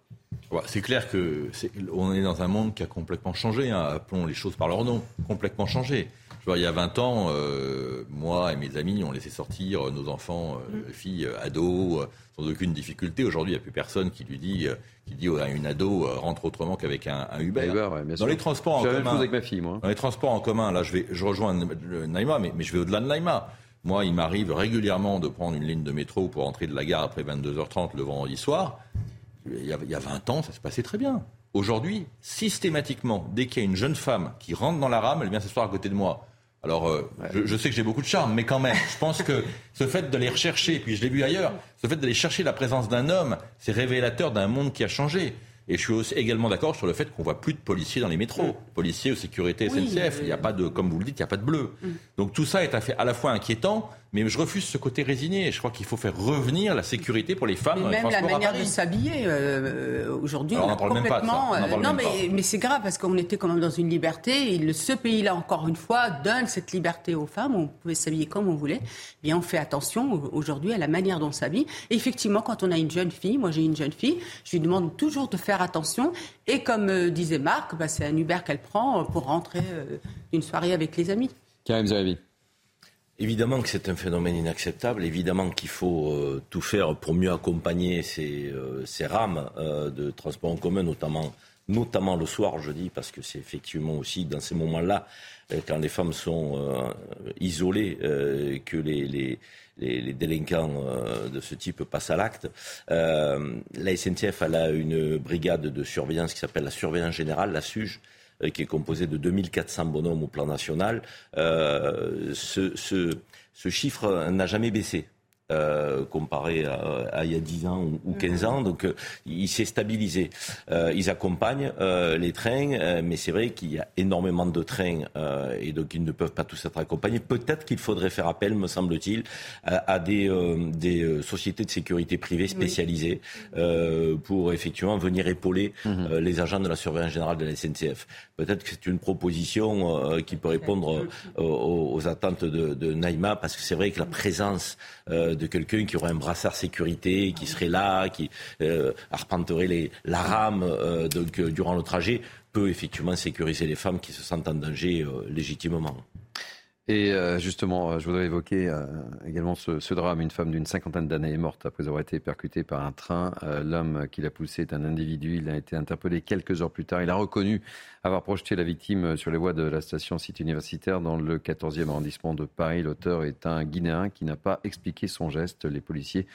c'est clair que est, on est dans un monde qui a complètement changé. Hein. appelons les choses par leur nom, complètement changé. Je vois, il y a 20 ans, euh, moi et mes amis, on laissé sortir nos enfants, mm. filles, ados, sans aucune difficulté. Aujourd'hui, il n'y a plus personne qui lui dit, euh, qui dit à une ado euh, rentre autrement qu'avec un, Uber. dans les transports en commun,
avec ma fille, moi.
Dans les transports en commun, là, je vais, je rejoins Naïma, mais, mais je vais au-delà de Naïma. Moi, il m'arrive régulièrement de prendre une ligne de métro pour entrer de la gare après 22h30 le vendredi soir. Il y a, il y a 20 ans, ça se passait très bien. Aujourd'hui, systématiquement, dès qu'il y a une jeune femme qui rentre dans la rame, elle vient s'asseoir à côté de moi. Alors, euh, je, sais que j'ai beaucoup de charme, mais quand même, je pense que ce fait d'aller rechercher, puis je l'ai vu ailleurs, ce fait d'aller chercher la présence d'un homme, c'est révélateur d'un monde qui a changé. Et je suis aussi également d'accord sur le fait qu'on voit plus de policiers dans les métros. Mm. Policiers ou sécurité SNCF. Il n'y a pas de, comme vous le dites, il n'y a pas de bleu. Mm. Donc tout ça est à la fois inquiétant, mais je refuse ce côté résigné. Je crois qu'il faut faire revenir la sécurité pour les femmes.
Mais même la manière de s'habiller euh, aujourd'hui.
On n'en parle même pas.
Euh, non, mais, mais c'est grave parce qu'on était quand même dans une liberté. Et ce pays-là, encore une fois, donne cette liberté aux femmes. On pouvait s'habiller comme on voulait. Bien, on fait attention aujourd'hui à la manière dont on s'habille. Et effectivement, quand on a une jeune fille, moi j'ai une jeune fille, je lui demande toujours de faire attention. Et comme euh, disait Marc, bah, c'est un Uber qu'elle prend pour rentrer d'une soirée avec les amis.
Karim Zarabi.
Évidemment que c'est un phénomène inacceptable. Évidemment qu'il faut euh, tout faire pour mieux accompagner ces, euh, ces rames euh, de transport en commun, notamment, notamment le soir, je dis, parce que c'est effectivement aussi dans ces moments-là, quand les femmes sont isolées, que les, les, les, délinquants de ce type passent à l'acte. la SNCF a une brigade de surveillance qui s'appelle la surveillance générale, la SUGE, euh, qui est composé de 2400 bonhommes au plan national. Euh, ce, ce chiffre n'a jamais baissé. Euh, comparé à, il y a 10 ans ou, 15 ans. Donc euh, il s'est stabilisé. Euh, ils accompagnent les trains, mais c'est vrai qu'il y a énormément de trains et donc ils ne peuvent pas tous être accompagnés. Peut-être qu'il faudrait faire appel, me semble-t-il, à, des, des sociétés de sécurité privées spécialisées pour effectivement venir épauler mhm. les agents de la surveillance générale de la SNCF. Peut-être que c'est une proposition qui peut répondre aux, attentes de, de Naïma, parce que c'est vrai que la présence de quelqu'un qui aurait un brassard sécurité, qui serait là, qui euh, arpenterait la rame euh, euh, durant le trajet, peut effectivement sécuriser les femmes qui se sentent en danger légitimement.
Et justement, je voudrais évoquer également ce, ce, drame. Une femme d'une cinquantaine d'années est morte après avoir été percutée par un train. L'homme qui l'a poussée est un individu. Il a été interpellé quelques heures plus tard. Il a reconnu avoir projeté la victime sur les voies de la station site universitaire dans le 14e arrondissement de Paris. L'auteur est un Guinéen qui n'a pas expliqué son geste. Les policiers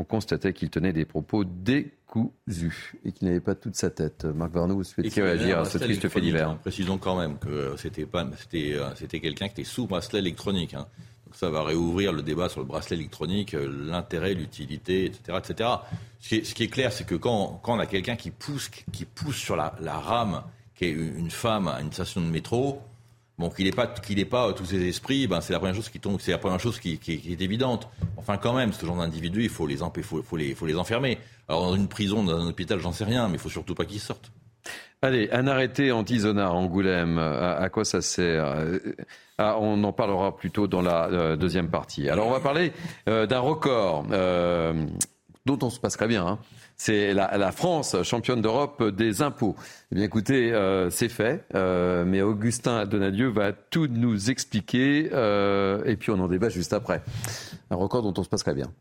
ont constaté qu'il tenait des propos décousus et qu'il n'avait pas toute sa tête. Marc Varnou, vous souhaitez réagir à ce triste fait divers
Précisons quand même que c'était pas, c'était, euh, c'était quelqu'un qui était sous bracelet électronique. Hein. Donc ça va réouvrir le débat sur le bracelet électronique, euh, l'intérêt, l'utilité, etc., etc. Ce qui est, ce qui est clair, c'est que quand, quand on a quelqu'un qui pousse, qui pousse sur la, la rame qui est une femme à une station de métro, bon, qu'il n'ait pas, pas euh, tous ses esprits, ben, c'est la première chose qui tombe, c'est la première chose qui, est évidente. Enfin, quand même, ce genre d'individus, il faut les, faut, les, faut les enfermer. Alors, dans une prison, dans un hôpital, j'en sais rien, mais il faut surtout pas qu'ils sortent.
Allez, un arrêté anti-zonard Angoulême, à, quoi ça sert? Euh, ah, On en parlera plutôt dans la euh, deuxième partie. Alors, on va parler d'un record dont on se passerait bien. Hein. C'est la, France, championne d'Europe des impôts. Eh bien écoutez, euh, c'est fait, euh, mais Augustin Donadieu va tout nous expliquer et puis on en débat juste après. Un record dont on se passerait bien.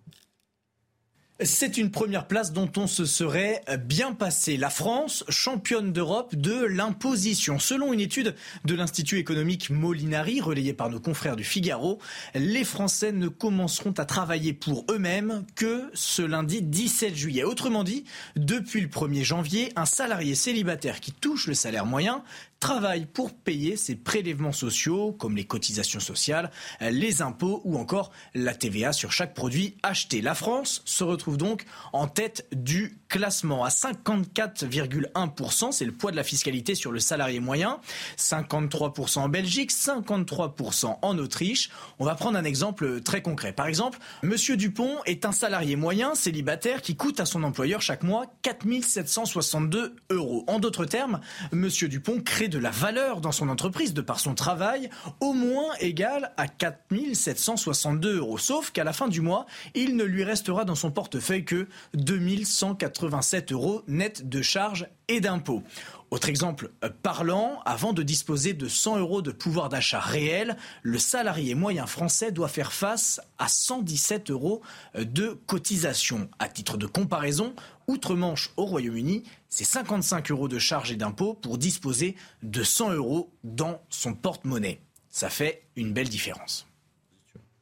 C'est une première place dont on se serait bien passé. La France, championne d'Europe de l'imposition. Selon une étude de l'Institut économique Molinari, relayée par nos confrères du Figaro, les Français ne commenceront à travailler pour eux-mêmes que ce lundi 17 juillet. Autrement dit, depuis le 1er janvier, un salarié célibataire qui touche le salaire moyen travaille pour payer ses prélèvements sociaux, comme les cotisations sociales, les impôts ou encore la TVA sur chaque produit acheté. La France se retrouve donc en tête du classement à 54,1%. C'est le poids de la fiscalité sur le salarié moyen. 53% en Belgique, 53% en Autriche. On va prendre un exemple très concret. Par exemple, Monsieur Dupont est un salarié moyen célibataire qui coûte à son employeur chaque mois 4762 euros. En d'autres termes, Monsieur Dupont crée de la valeur dans son entreprise de par son travail au moins égal à 4762 euros. Sauf qu'à la fin du mois, il ne lui restera dans son portefeuille que 2187 euros net de charges et d'impôts. Autre exemple parlant, avant de disposer de 100 euros de pouvoir d'achat réel, le salarié moyen français doit faire face à 117 euros de cotisation. À titre de comparaison, outre-Manche au Royaume-Uni, c'est 55 euros de charges et d'impôts pour disposer de 100 euros dans son porte-monnaie. Ça fait une belle différence.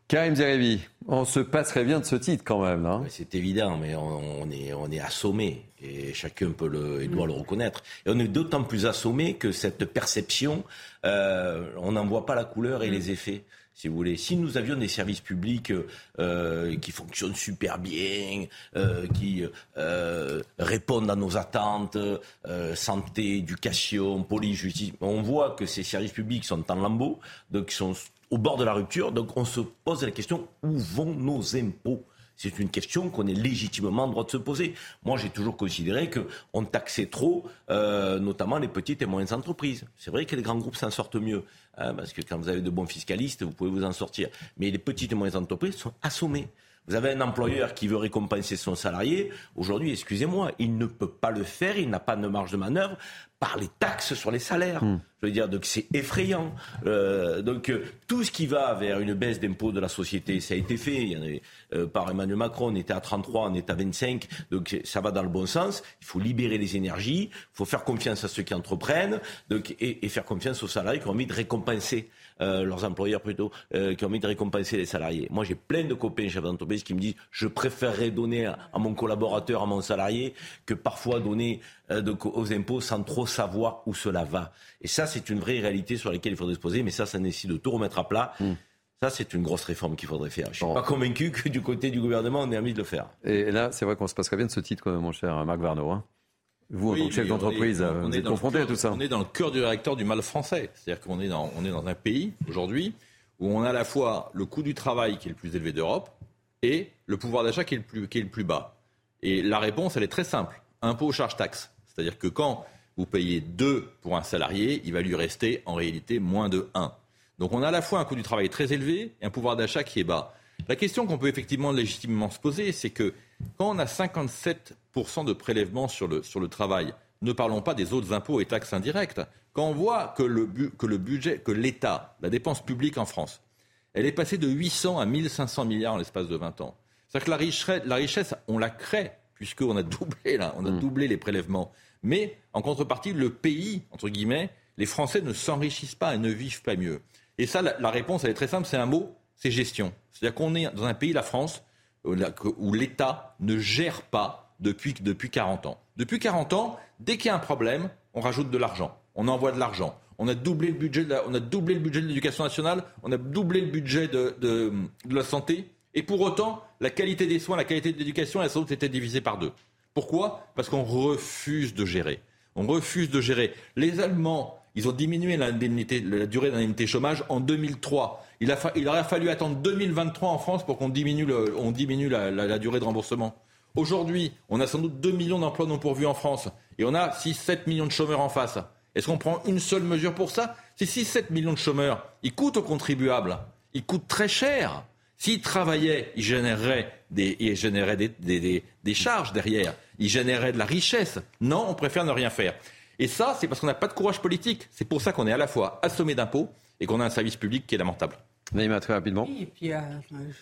Karim Zerebi, on se passerait bien de ce titre quand même.
C'est évident, mais on, est, on est assommé et chacun peut le, et doit le reconnaître. Et on est d'autant plus assommé que cette perception, euh, on n'en voit pas la couleur et mm. les effets. Si vous voulez, si nous avions des services publics euh, qui fonctionnent super bien, euh, qui répondent à nos attentes, santé, éducation, police, justice, on voit que ces services publics sont en lambeaux, donc sont au bord de la rupture. Donc on se pose la question où vont nos impôts? C'est une question qu'on est légitimement en droit de se poser. Moi, j'ai toujours considéré qu'on taxait trop, euh, notamment les petites et moyennes entreprises. C'est vrai que les grands groupes s'en sortent mieux, hein, parce que quand vous avez de bons fiscalistes, vous pouvez vous en sortir. Mais les petites et moyennes entreprises sont assommées. Vous avez un employeur qui veut récompenser son salarié. Aujourd'hui, excusez-moi, il ne peut pas le faire, il n'a pas de marge de manœuvre par les taxes sur les salaires. Hmm. Je veux dire, donc c'est effrayant. Euh, donc euh, tout ce qui va vers une baisse d'impôts de la société, ça a été fait. Il y en avait, euh, par Emmanuel Macron, on était à 33, on est à 25, donc ça va dans le bon sens. Il faut libérer les énergies, il faut faire confiance à ceux qui entreprennent, donc, et, et faire confiance aux salariés qui ont envie de récompenser euh, leurs employeurs plutôt, euh, qui ont envie de récompenser les salariés. Moi, j'ai plein de copains chefs d'entreprise qui me disent je préférerais donner à, mon collaborateur, à mon salarié, que parfois donner euh, aux impôts sans trop savoir où cela va. Et ça, c'est une vraie réalité sur laquelle il faudrait se poser, mais ça, ça nécessite de tout remettre à plat. Hmm. Ça, c'est une grosse réforme qu'il faudrait faire. Je ne suis pas convaincu que du côté du gouvernement, on ait envie de le faire.
Et là, c'est vrai qu'on se passerait bien de ce titre, mon cher Marc Varno. Hein. Vous, en tant que chef d'entreprise, vous êtes confronté
à
tout ça.
On est dans le cœur du réacteur du mal français. C'est-à-dire qu'on est dans, on est dans un pays, aujourd'hui, où on a à la fois le coût du travail qui est le plus élevé d'Europe et le pouvoir d'achat qui, est le plus, qui est le plus bas. Et la réponse, elle est très simple. Impôt, charge, taxe. C'est-à-dire que quand vous payez 2 pour un salarié, il va lui rester en réalité moins de 1. Donc on a à la fois un coût du travail très élevé et un pouvoir d'achat qui est bas. La question qu'on peut effectivement légitimement se poser, c'est que quand on a 57% de prélèvements sur le, sur le travail, ne parlons pas des autres impôts et taxes indirectes. Quand on voit que le, que le budget, que l'État, la dépense publique en France, elle est passée de 800 à 1500 milliards en l'espace de 20 ans. C'est-à-dire que la richesse, la richesse, on la crée, puisqu'on a doublé, là, on a mmh. doublé les prélèvements. Mais en contrepartie, le pays, entre guillemets, les Français ne s'enrichissent pas et ne vivent pas mieux. Et ça, la, la réponse, elle est très simple, c'est un mot, c'est gestion. C'est-à-dire qu'on est dans un pays, la France, où l'État ne gère pas depuis, depuis 40 ans. Depuis 40 ans, dès qu'il y a un problème, on rajoute de l'argent, on envoie de l'argent. On a doublé le budget de a l'éducation nationale, on a doublé le budget de, de, la santé, et pour autant, la qualité des soins, la qualité de l'éducation, elles ont été divisées par deux. Pourquoi? Parce qu'on refuse de gérer. On refuse de gérer. Les Allemands, ils ont diminué la durée d'indemnité chômage en 2003. Il, a il, aurait fallu attendre 2023 en France pour qu'on diminue, on diminue la, durée de remboursement. Aujourd'hui, on a sans doute 2 millions d'emplois non pourvus en France et on a 6-7 millions de chômeurs en face. Est-ce qu'on prend une seule mesure pour ça? Ces 6-7 millions de chômeurs, ils coûtent aux contribuables. Ils coûtent très cher. S'ils travaillaient, ils généreraient des, ils généreraient des, des, des, charges derrière, ils généreraient de la richesse. Non, on préfère ne rien faire. Et ça, c'est parce qu'on n'a pas de courage politique. C'est pour ça qu'on est à la fois assommé d'impôts et qu'on a un service public qui est lamentable.
Naïma, très rapidement.
Oui, et puis euh,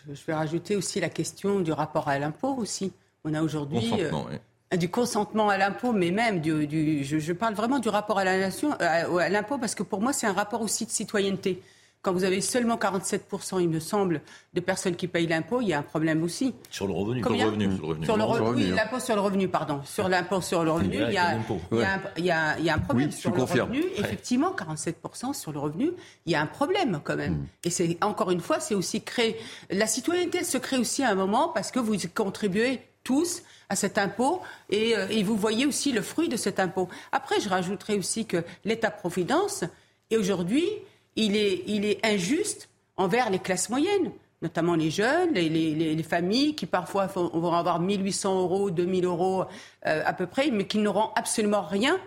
je vais rajouter aussi la question du rapport à l'impôt aussi. On a aujourd'hui euh, du consentement à l'impôt, mais même du, du je, je, parle vraiment du rapport à la nation, euh, à l'impôt, parce que pour moi c'est un rapport aussi de citoyenneté. Quand vous avez seulement 47%, il me semble, de personnes qui payent l'impôt, il y a un problème aussi.
Sur le revenu.
Sur le
revenu.
Sur le revenu. Oui, l'impôt sur le revenu, pardon. Sur l'impôt sur le revenu, il y, a, il, y a, il y a un problème.
Oui,
sur
le
revenu, effectivement, 47% sur le revenu, il y a un problème quand même. Mm. Et c'est encore une fois, c'est aussi créer. La citoyenneté se crée aussi à un moment parce que vous contribuez tous à cet impôt et, euh, et vous voyez aussi le fruit de cet impôt. Après, je rajouterai aussi que l'État-providence est aujourd'hui il est, il est injuste envers les classes moyennes notamment les jeunes, les, les, les, familles qui parfois vont avoir 1800 euros, 2000 euros euh, à peu près, mais qui n'auront absolument rien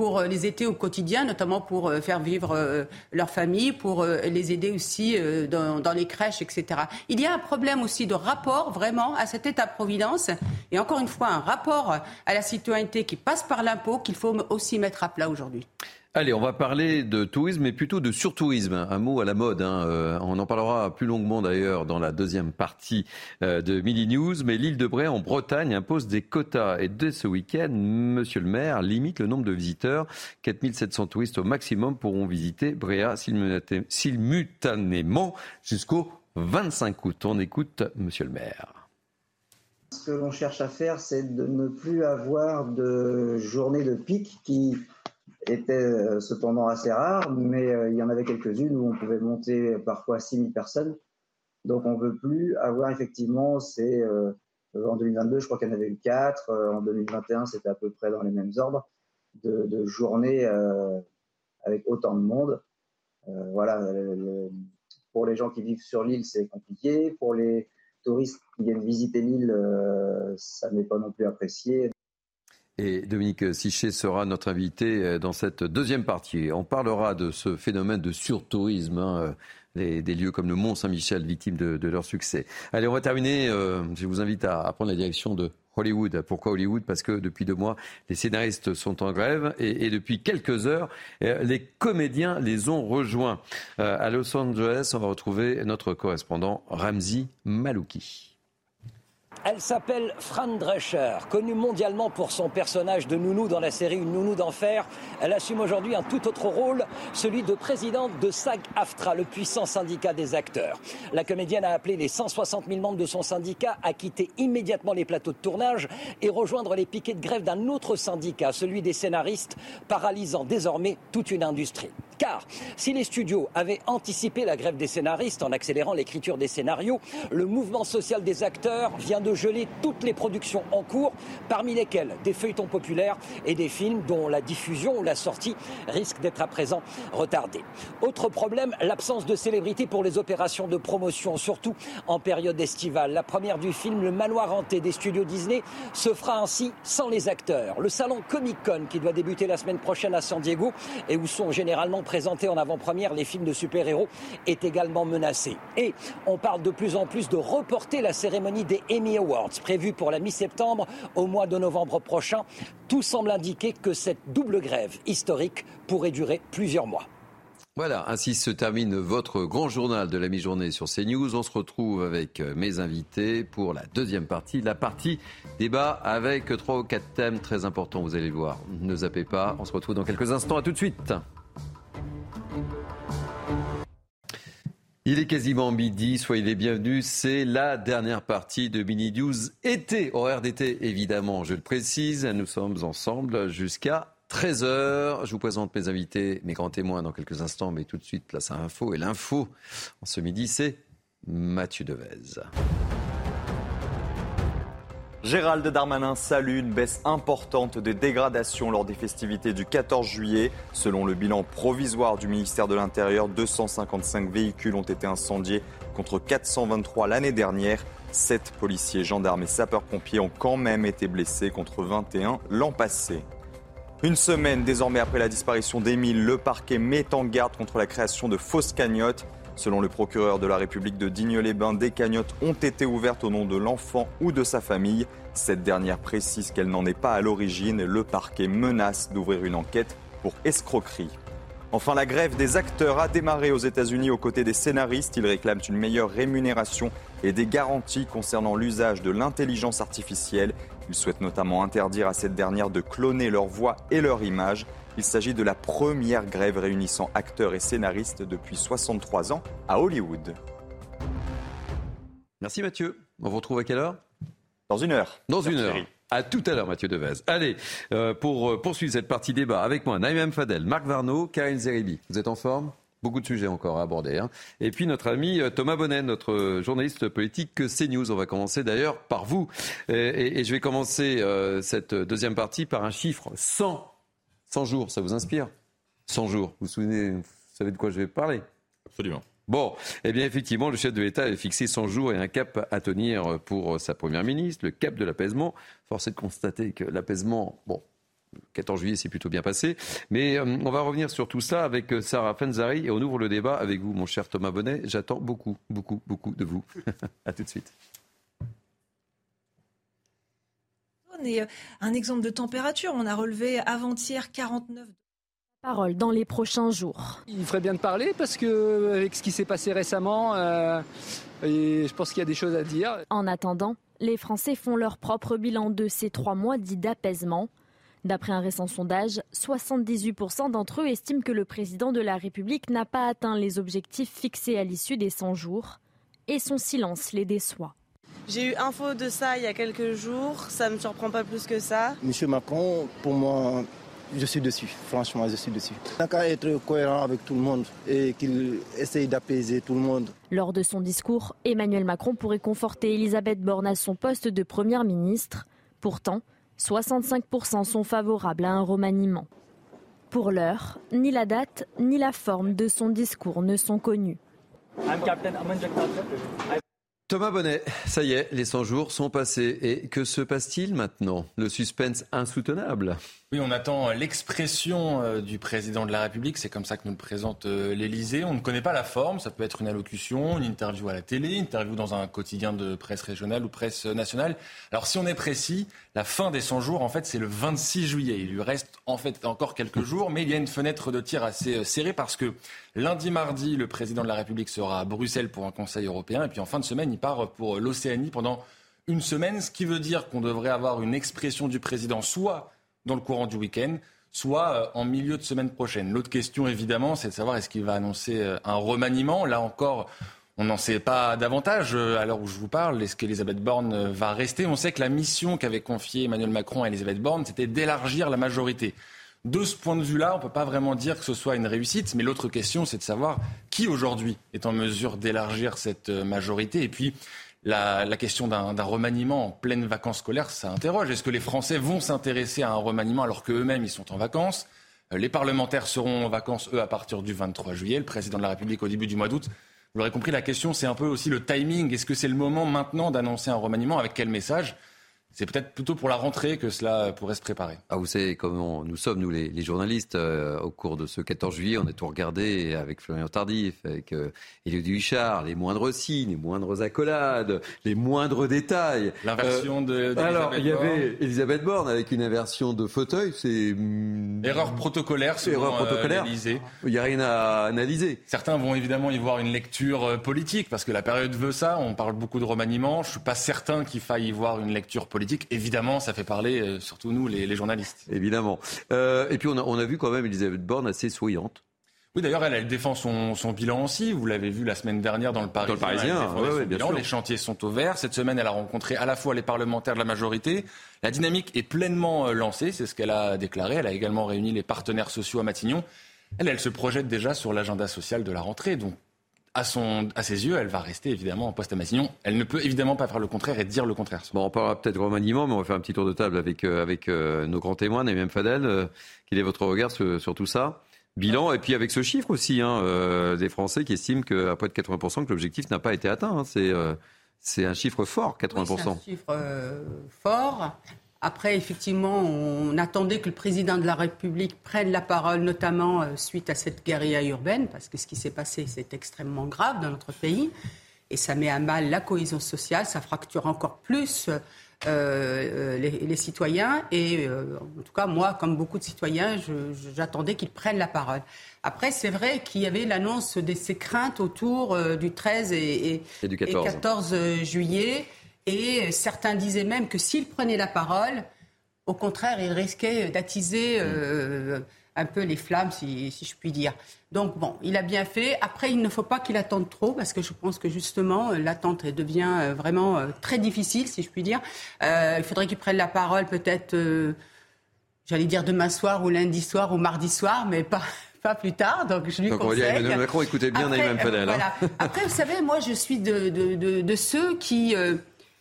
pour euh, les aider au quotidien, notamment pour euh, faire vivre leur famille, pour les aider aussi dans, dans, les crèches, etc. Il y a un problème aussi de rapport vraiment à cet État-providence, et encore une fois, un rapport à la citoyenneté qui passe par l'impôt qu'il faut aussi mettre à plat aujourd'hui.
Allez, on va parler de tourisme, mais plutôt de surtourisme. Un mot à la mode. Hein. Euh, on en parlera plus longuement d'ailleurs dans la deuxième partie euh, de Midi News. Mais l'île de Bray en Bretagne impose des quotas. Et dès ce week-end, Monsieur le maire limite le nombre de visiteurs. 4700 touristes au maximum pourront visiter Bréa simultanément jusqu'au 25 août. On écoute Monsieur le maire.
Ce que l'on cherche à faire, c'est de ne plus avoir de journées de pic qui était euh, cependant assez rare, mais euh, il y en avait quelques-unes où on pouvait monter parfois 6000 personnes. Donc on ne veut plus avoir effectivement, euh, en 2022, je crois qu'il y en avait eu 4, en 2021, c'était à peu près dans les mêmes ordres de, de journées avec autant de monde. voilà, pour les gens qui vivent sur l'île, c'est compliqué. Pour les touristes qui viennent visiter l'île, ça n'est pas non plus apprécié.
Et Dominique Sichet sera notre invité euh, dans cette deuxième partie. On parlera de ce phénomène de surtourisme, hein, euh, des lieux comme le Mont Saint-Michel, victimes de, leur succès. Allez, on va terminer. Euh, je vous invite à, prendre la direction de Hollywood. Pourquoi Hollywood? Parce que depuis deux mois, les scénaristes sont en grève et, depuis quelques heures, les comédiens les ont rejoints. à Los Angeles, on va retrouver notre correspondant Ramzi Malouki.
Elle s'appelle Fran Drescher, connue mondialement pour son personnage de nounou dans la série Une nounou d'enfer. Elle assume aujourd'hui un tout autre rôle, celui de présidente de SAG-AFTRA, le puissant syndicat des acteurs. La comédienne a appelé les 160 000 membres de son syndicat à quitter immédiatement les plateaux de tournage et rejoindre les piquets de grève d'un autre syndicat, celui des scénaristes, paralysant désormais toute une industrie. Car si les studios avaient anticipé la grève des scénaristes en accélérant l'écriture des scénarios, le mouvement social des acteurs vient de geler toutes les productions en cours, parmi lesquelles des feuilletons populaires et des films dont la diffusion ou la sortie risque d'être à présent retardée. Autre problème, l'absence de célébrité pour les opérations de promotion, surtout en période estivale. La première du film Le Manoir hanté des studios Disney se fera ainsi sans les acteurs. Le salon Comic Con qui doit débuter la semaine prochaine à San Diego et où sont généralement présentés en avant-première les films de super-héros est également menacé. Et on parle de plus en plus de reporter la cérémonie des Emmy Awards prévue pour la mi-septembre au mois de novembre prochain. Tout semble indiquer que cette double grève historique pourrait durer plusieurs mois.
Voilà, ainsi se termine votre grand journal de la mi-journée sur CNews. On se retrouve avec mes invités pour la deuxième partie, la partie débat avec trois ou quatre thèmes très importants, vous allez le voir. Ne zappez pas, on se retrouve dans quelques instants. À tout de suite. Il est quasiment midi, soyez les bienvenus. C'est la dernière partie de Mini News été, horaire d'été évidemment, je le précise. Nous sommes ensemble jusqu'à 13h. Je vous présente mes invités, mes grands témoins dans quelques instants, mais tout de suite, place à info. Et l'info en ce midi, c'est Mathieu Devez.
Gérald Darmanin salue une baisse importante des dégradations lors des festivités du 14 juillet. Selon le bilan provisoire du ministère de l'Intérieur, 255 véhicules ont été incendiés contre 423 l'année dernière. Sept policiers, gendarmes et sapeurs-pompiers ont quand même été blessés contre 21 l'an passé. Une semaine désormais après la disparition d'Émile, le parquet met en garde contre la création de fausses cagnottes. Selon le procureur de la République de Digne-les-Bains, des cagnottes ont été ouvertes au nom de l'enfant ou de sa famille. Cette dernière précise qu'elle n'en est pas à l'origine. Le parquet menace d'ouvrir une enquête pour escroquerie. Enfin, la grève des acteurs a démarré aux États-Unis aux côtés des scénaristes. Ils réclament une meilleure rémunération et des garanties concernant l'usage de l'intelligence artificielle. Ils souhaitent notamment interdire à cette dernière de cloner leur voix et leur image. Il s'agit de la première grève réunissant acteurs et scénaristes depuis 63 ans à Hollywood.
Merci Mathieu. On vous retrouve à quelle heure?
Dans une heure.
Dans une heure. À tout à l'heure, Mathieu Devez. Allez, euh, pour euh, poursuivre cette partie débat avec moi, Naïm Fadel, Marc Varno, Karine Zeribi. Vous êtes en forme? Beaucoup de sujets encore à aborder. Hein. Et puis notre ami euh, Thomas Bonnet, notre journaliste politique que CNews. On va commencer d'ailleurs par vous. Et, et, je vais commencer cette deuxième partie par un chiffre 100. 100 jours, ça vous inspire? 100 jours. Vous vous souvenez, vous savez de quoi je vais parler?
Absolument.
Bon, eh bien effectivement, le chef de l'État avait fixé 100 jours et un cap à tenir pour sa première ministre, le cap de l'apaisement. Force est de constater que l'apaisement, bon, le 14 juillet s'est plutôt bien passé. Mais euh, on va revenir sur tout ça avec euh, Sarah Fenzari et on ouvre le débat avec vous, mon cher Thomas Bonnet. J'attends beaucoup, beaucoup, beaucoup de vous. à tout de suite.
Et un exemple de température, on a relevé avant-hier 49
Parole dans les prochains jours.
Il ferait bien de parler parce que avec ce qui s'est passé récemment, euh, et je pense qu'il y a des choses à dire.
En attendant, les Français font leur propre bilan de ces trois mois dits d'apaisement. D'après un récent sondage, 78% d'entre eux estiment que le président de la République n'a pas atteint les objectifs fixés à l'issue des 100 jours. Et son silence les déçoit.
J'ai eu info de ça il y a quelques jours, ça ne me surprend pas plus que ça.
Monsieur Macron, pour moi, je suis dessus, franchement, je suis dessus. Il n'a qu'à être cohérent avec tout le monde et qu'il essaye d'apaiser tout le monde.
Lors de son discours, Emmanuel Macron pourrait conforter Elisabeth Borne à son poste de Première ministre. Pourtant, 65% sont favorables à un remaniement. Pour l'heure, ni la date ni la forme de son discours ne sont connus.
Thomas Bonnet, ça y est, les 100 jours sont passés. Et que se passe-t-il maintenant? Le suspense insoutenable.
Oui, on attend l'expression euh, du président de la République. C'est comme ça que nous le présente euh, l'Élysée. On ne connaît pas la forme. Ça peut être une allocution, une interview à la télé, une interview dans un quotidien de presse régionale ou presse nationale. Alors, si on est précis, la fin des 100 jours, en fait, c'est le 26 juillet. Il lui reste en fait encore quelques jours, mais il y a une fenêtre de tir assez euh, serrée parce que lundi, mardi, le président de la République sera à Bruxelles pour un Conseil européen. Et puis en fin de semaine, il part pour l'Océanie pendant une semaine, ce qui veut dire qu'on devrait avoir une expression du président soit dans le courant du week-end, soit en milieu de semaine prochaine. L'autre question, évidemment, c'est de savoir est-ce qu'il va annoncer un remaniement. Là encore, on n'en sait pas davantage à l'heure où je vous parle. Est-ce qu'Elisabeth Borne va rester? On sait que la mission qu'avait confiée Emmanuel Macron à Elisabeth Borne, c'était d'élargir la majorité. De ce point de vue-là, on ne peut pas vraiment dire que ce soit une réussite, mais l'autre question, c'est de savoir qui aujourd'hui est en mesure d'élargir cette majorité. Et puis, la, la question d'un remaniement en pleine vacances scolaires, ça interroge. Est-ce que les Français vont s'intéresser à un remaniement alors qu'eux-mêmes, ils sont en vacances? Les parlementaires seront en vacances, eux, à partir du 23 juillet. Le président de la République au début du mois d'août. Vous l'aurez compris, la question, c'est un peu aussi le timing. Est-ce que c'est le moment maintenant d'annoncer un remaniement? Avec quel message? C'est peut-être plutôt pour la rentrée que cela pourrait se préparer.
Ah, vous savez comment nous sommes, nous les, journalistes, euh, au cours de ce 14 juillet, on a tout regardé avec Florian Tardif, avec euh, Élodie Huchard, les moindres signes, les moindres accolades, les moindres détails.
L'inversion euh, de,
Alors, il y avait Elisabeth Borne avec une inversion de fauteuil, c'est...
Hmm, Erreur protocolaire,
Erreur protocolaire. Il n'y a rien à analyser.
Certains vont évidemment y voir une lecture politique, parce que la période veut ça, on parle beaucoup de remaniement, je ne suis pas certain qu'il faille y voir une lecture politique évidemment, ça fait parler, euh, surtout nous, les, journalistes.
Évidemment. Euh, et puis, on a, on a, vu quand même Elisabeth Borne assez souriante.
Oui, d'ailleurs, elle, elle, défend son, son, bilan aussi. Vous l'avez vu la semaine dernière dans le Parisien.
Dans le Parisien, bien sûr.
Les chantiers sont au vert. Cette semaine, elle a rencontré à la fois les parlementaires de la majorité. La dynamique est pleinement euh, lancée, c'est ce qu'elle a déclaré. Elle a également réuni les partenaires sociaux à Matignon. Elle, elle se projette déjà sur l'agenda social de la rentrée. Donc, à, son, à ses yeux, elle va rester évidemment en poste à Matignon. Elle ne peut évidemment pas faire le contraire et dire le contraire.
Bon, on parlera peut-être remaniement, mais on va faire un petit tour de table avec, euh, avec euh, nos grands témoins, Naïm Fadel. Euh, quel est votre regard sur, sur, tout ça? Bilan, et puis avec ce chiffre aussi, hein, des Français qui estiment qu'à près de 80%, que l'objectif n'a pas été atteint. Hein. c'est, c'est un chiffre fort, 80%.
c'est un chiffre fort. Après, effectivement, on attendait que le président de la République prenne la parole, notamment euh, suite à cette guérilla urbaine, parce que ce qui s'est passé, c'est extrêmement grave dans notre pays. Et ça met à mal la cohésion sociale, ça fracture encore plus euh, euh, les, citoyens. Et en tout cas, moi, comme beaucoup de citoyens, j'attendais qu'ils prennent la parole. Après, c'est vrai qu'il y avait l'annonce de ces craintes autour du 13 et,
du 14.
et 14 juillet. Et certains disaient même que s'il prenait la parole, au contraire, il risquait d'attiser euh, un peu les flammes, si, je puis dire. Donc bon, il a bien fait. Après, il ne faut pas qu'il attende trop, parce que je pense que justement, l'attente devient euh, vraiment euh, très difficile, si je puis dire. il faudrait qu'il prenne la parole peut-être, j'allais dire demain soir ou lundi soir ou mardi soir, mais pas, pas plus tard. Donc, je lui
donc
conseille.
on va dire Macron, écoutez bien Naïm Fadel. Hein.
Après, vous savez, moi, je suis de, de, de ceux qui,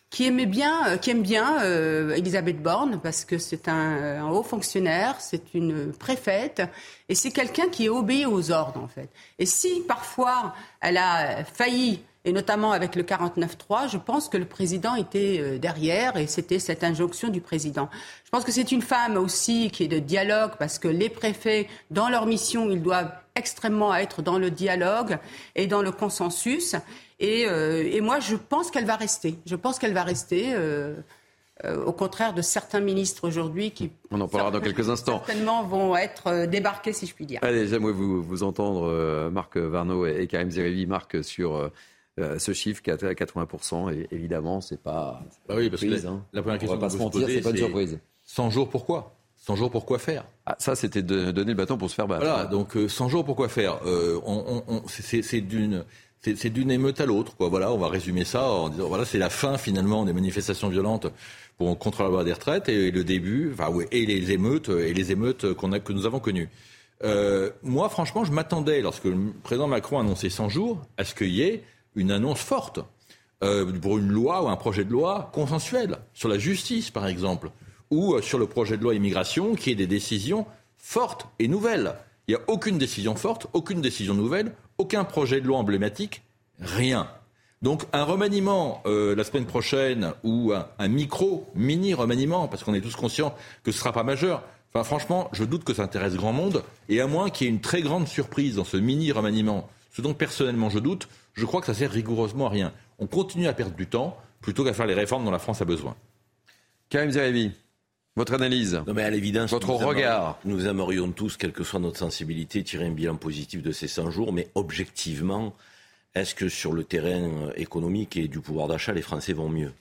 qui aimait bien, euh, qui aime bien euh, Elisabeth Borne parce que c'est un, haut fonctionnaire, c'est une préfète et c'est quelqu'un qui est obéi aux ordres en fait. Et si parfois elle a failli et notamment avec le 49-3, je pense que le président était euh, derrière et c'était cette injonction du président. Je pense que c'est une femme aussi qui est de dialogue parce que les préfets, dans leur mission, ils doivent extrêmement être dans le dialogue et dans le consensus. Euh, et, moi, je pense qu'elle va rester. Je pense qu'elle va rester. Euh, euh, au contraire de certains ministres aujourd'hui qui
on en parlera dans quelques instants
certainement vont être débarqués si je puis dire.
Allez j'aimerais vous, vous entendre Marc Varno et Karim Zerevi Marc sur ce chiffre 80 et évidemment c'est pas,
bah oui parce que la, hein. la, première question
on va pas se mentir c'est pas une surprise
100 jours pourquoi? 100 jours pour quoi faire?
Ah, Ça, c'était de donner le bâton pour se faire battre.
Voilà, donc 100 jours pour quoi faire on, on, C'est d'une c'est d'une émeute à l'autre. Quoi. Voilà, on va résumer ça en disant voilà, c'est la fin finalement des manifestations violentes pour contre la loi des retraites et le début, enfin, ouais, et les émeutes et les émeutes que nous avons connues. Euh, moi, franchement, je m'attendais lorsque le président Macron a annoncé 100 jours à ce qu'il y ait une annonce forte euh, pour une loi ou un projet de loi consensuel sur la justice, par exemple, ou euh, sur le projet de loi immigration, qui ait des décisions fortes et nouvelles. Il n'y a aucune décision forte, aucune décision nouvelle, aucun projet de loi emblématique, rien. Donc un remaniement euh, la semaine prochaine ou un, micro, mini remaniement, parce qu'on est tous conscients que ce ne sera pas majeur. Enfin franchement, je doute que ça intéresse grand monde, et à moins qu'il y ait une très grande surprise dans ce mini remaniement, ce dont personnellement je doute, je crois que ça sert rigoureusement à rien. On continue à perdre du temps plutôt qu'à faire les réformes dont la France a besoin.
Karim Zerebi, votre analyse
non mais à l'évidence,
Votre regard
Nous aimerions tous, quelle que soit notre sensibilité, tirer un bilan positif de ces 100 jours, mais objectivement, est-ce que sur le terrain économique et du pouvoir d'achat, les Français vont mieux?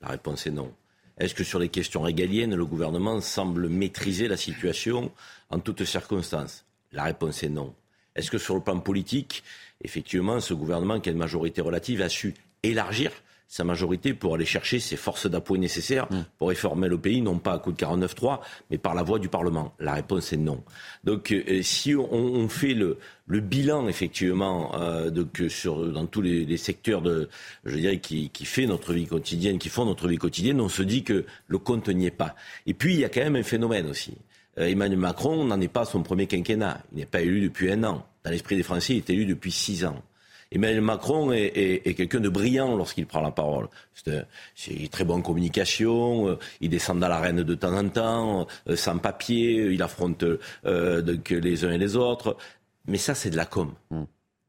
La réponse est non. Est-ce que sur les questions régaliennes, le gouvernement semble maîtriser la situation en toutes circonstances? La réponse est non. Est-ce que sur le plan politique, effectivement, ce gouvernement qui a une majorité relative a su élargir sa majorité pour aller chercher ses forces d'appoint nécessaires mm. pour réformer le pays, non pas à coup de 49-3, mais par la voie du Parlement La réponse est non. Donc euh, si on, fait le, le, bilan, effectivement, euh, sur, dans tous les, secteurs de, je dirais, qui, qui, fait notre vie quotidienne, qui font notre vie quotidienne, on se dit que le compte n'y est pas. Et puis, il y a quand même un phénomène aussi. Euh, Emmanuel Macron n'en est pas son premier quinquennat. Il n'est pas élu depuis un an. Dans l'esprit des Français, il est élu depuis six ans. Emmanuel Macron est, quelqu'un de brillant lorsqu'il prend la parole. C'est très bonne communication, euh, il descend dans l'arène de temps en temps, euh, sans papier, il affronte euh, les uns et les autres. Mais ça, c'est de la com. Hmm.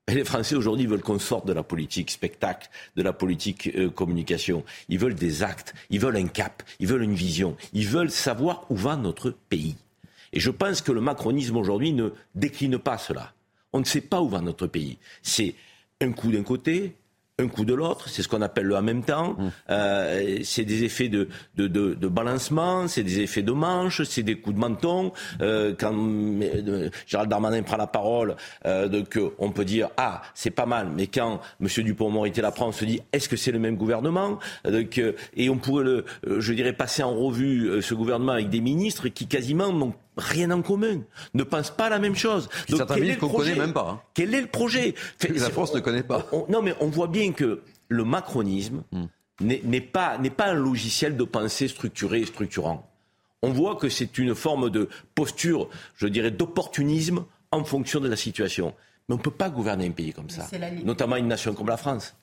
Et les Français aujourd'hui veulent qu'on sorte de la politique spectacle, de la politique communication. Ils veulent des actes, ils veulent un cap, ils veulent une vision, ils veulent savoir où va notre pays. Et je pense que le macronisme aujourd'hui ne décline pas cela. On ne sait pas où va notre pays. C'est un coup d'un côté, un coup de l'autre, c'est ce qu'on appelle le en même temps. Mmh. Euh, c'est des effets de, de, de, de balancement, c'est des effets de manche, c'est des coups de menton. Euh, quand euh, Gérald Darmanin prend la parole, euh, donc, on peut dire ah c'est pas mal, mais quand M. Dupont-Moretti la prend, on se dit est-ce que c'est le même gouvernement? Donc, Et on pourrait le, je dirais, passer en revue ce gouvernement avec des ministres qui quasiment n'ont rien en commun, ne pensent pas la même chose.
Donc, certains ministres qu'on connaît même pas. Hein.
Quel est le projet
La France ne connaît pas.
non, mais on voit bien que le macronisme hmm. n'est pas, pas un logiciel de pensée structuré et structurant. On voit que c'est une forme de posture, je dirais, d'opportunisme en fonction de la situation. Mais on ne peut pas gouverner un pays comme ça, notamment une nation comme la France.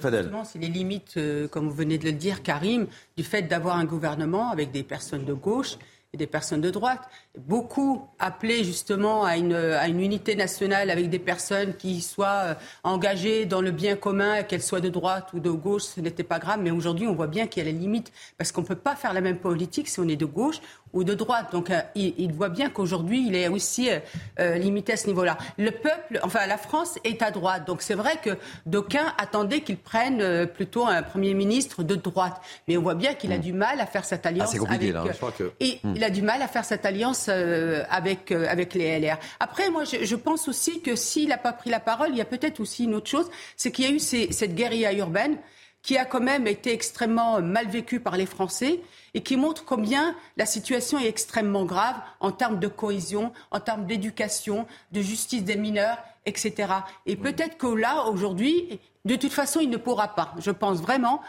Fadel.
C'est les limites, euh, comme vous venez de le dire, Karim, du fait d'avoir un gouvernement avec des personnes de gauche et des personnes de droite. Beaucoup appelaient justement à une, à une unité nationale avec des personnes qui soient euh, engagées dans le bien commun, qu'elles soient de droite ou de gauche, ce n'était pas grave. Mais aujourd'hui, on voit bien qu'il y a les limites, parce qu'on ne peut pas faire la même politique si on est de gauche ou de droite. Donc euh, il, voit bien qu'aujourd'hui, il est aussi euh, limité à ce niveau-là. Le peuple, enfin la France est à droite. Donc c'est vrai que d'aucuns attendaient qu'il prenne plutôt un Premier ministre de droite. Mais on voit bien qu'il a hmm. du mal à faire cette alliance.
Ah, c'est compliqué,
avec,
là. Je crois que...
Et hmm. Il a du mal à faire cette alliance euh, avec, euh, avec les LR. Après, moi, je, je pense aussi que s'il n'a pas pris la parole, il y a peut-être aussi une autre chose, c'est qu'il y a eu ces, cette guérilla urbaine qui a quand même été extrêmement mal vécue par les Français et qui montre combien la situation est extrêmement grave en termes de cohésion, en termes d'éducation, de justice des mineurs, etc. Et peut-être que là, aujourd'hui, de toute façon, il ne pourra pas. Je pense vraiment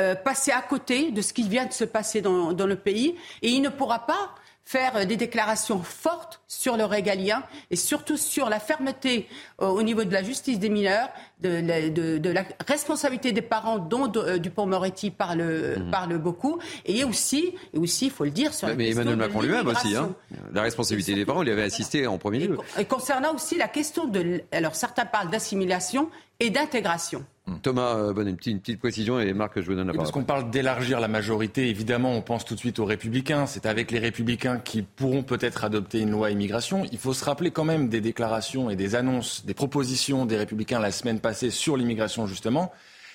euh, passer à côté de ce qui vient de se passer dans, dans le pays et il ne pourra pas faire des déclarations fortes sur le régalien et surtout sur la fermeté euh, au niveau de la justice des mineurs, de, la responsabilité des parents dont euh, Dupont-Moretti parle, mhm. parle beaucoup, et aussi, et aussi, il faut le dire, sur la
Mais Emmanuel Macron lui-même aussi, hein. la responsabilité des parents, il avait assisté en premier lieu.
Et concernant aussi la question de, alors certains parlent d'assimilation et d'intégration.
Hmm. Thomas, euh, une, petite, précision et Marc, je vous donne la parole.
parce qu'on parle d'élargir la majorité, évidemment, on pense tout de suite aux Républicains. C'est avec les Républicains qui pourront peut-être adopter une loi immigration. Il faut se rappeler quand même des déclarations et des annonces, des propositions des Républicains la semaine passée sur l'immigration, justement.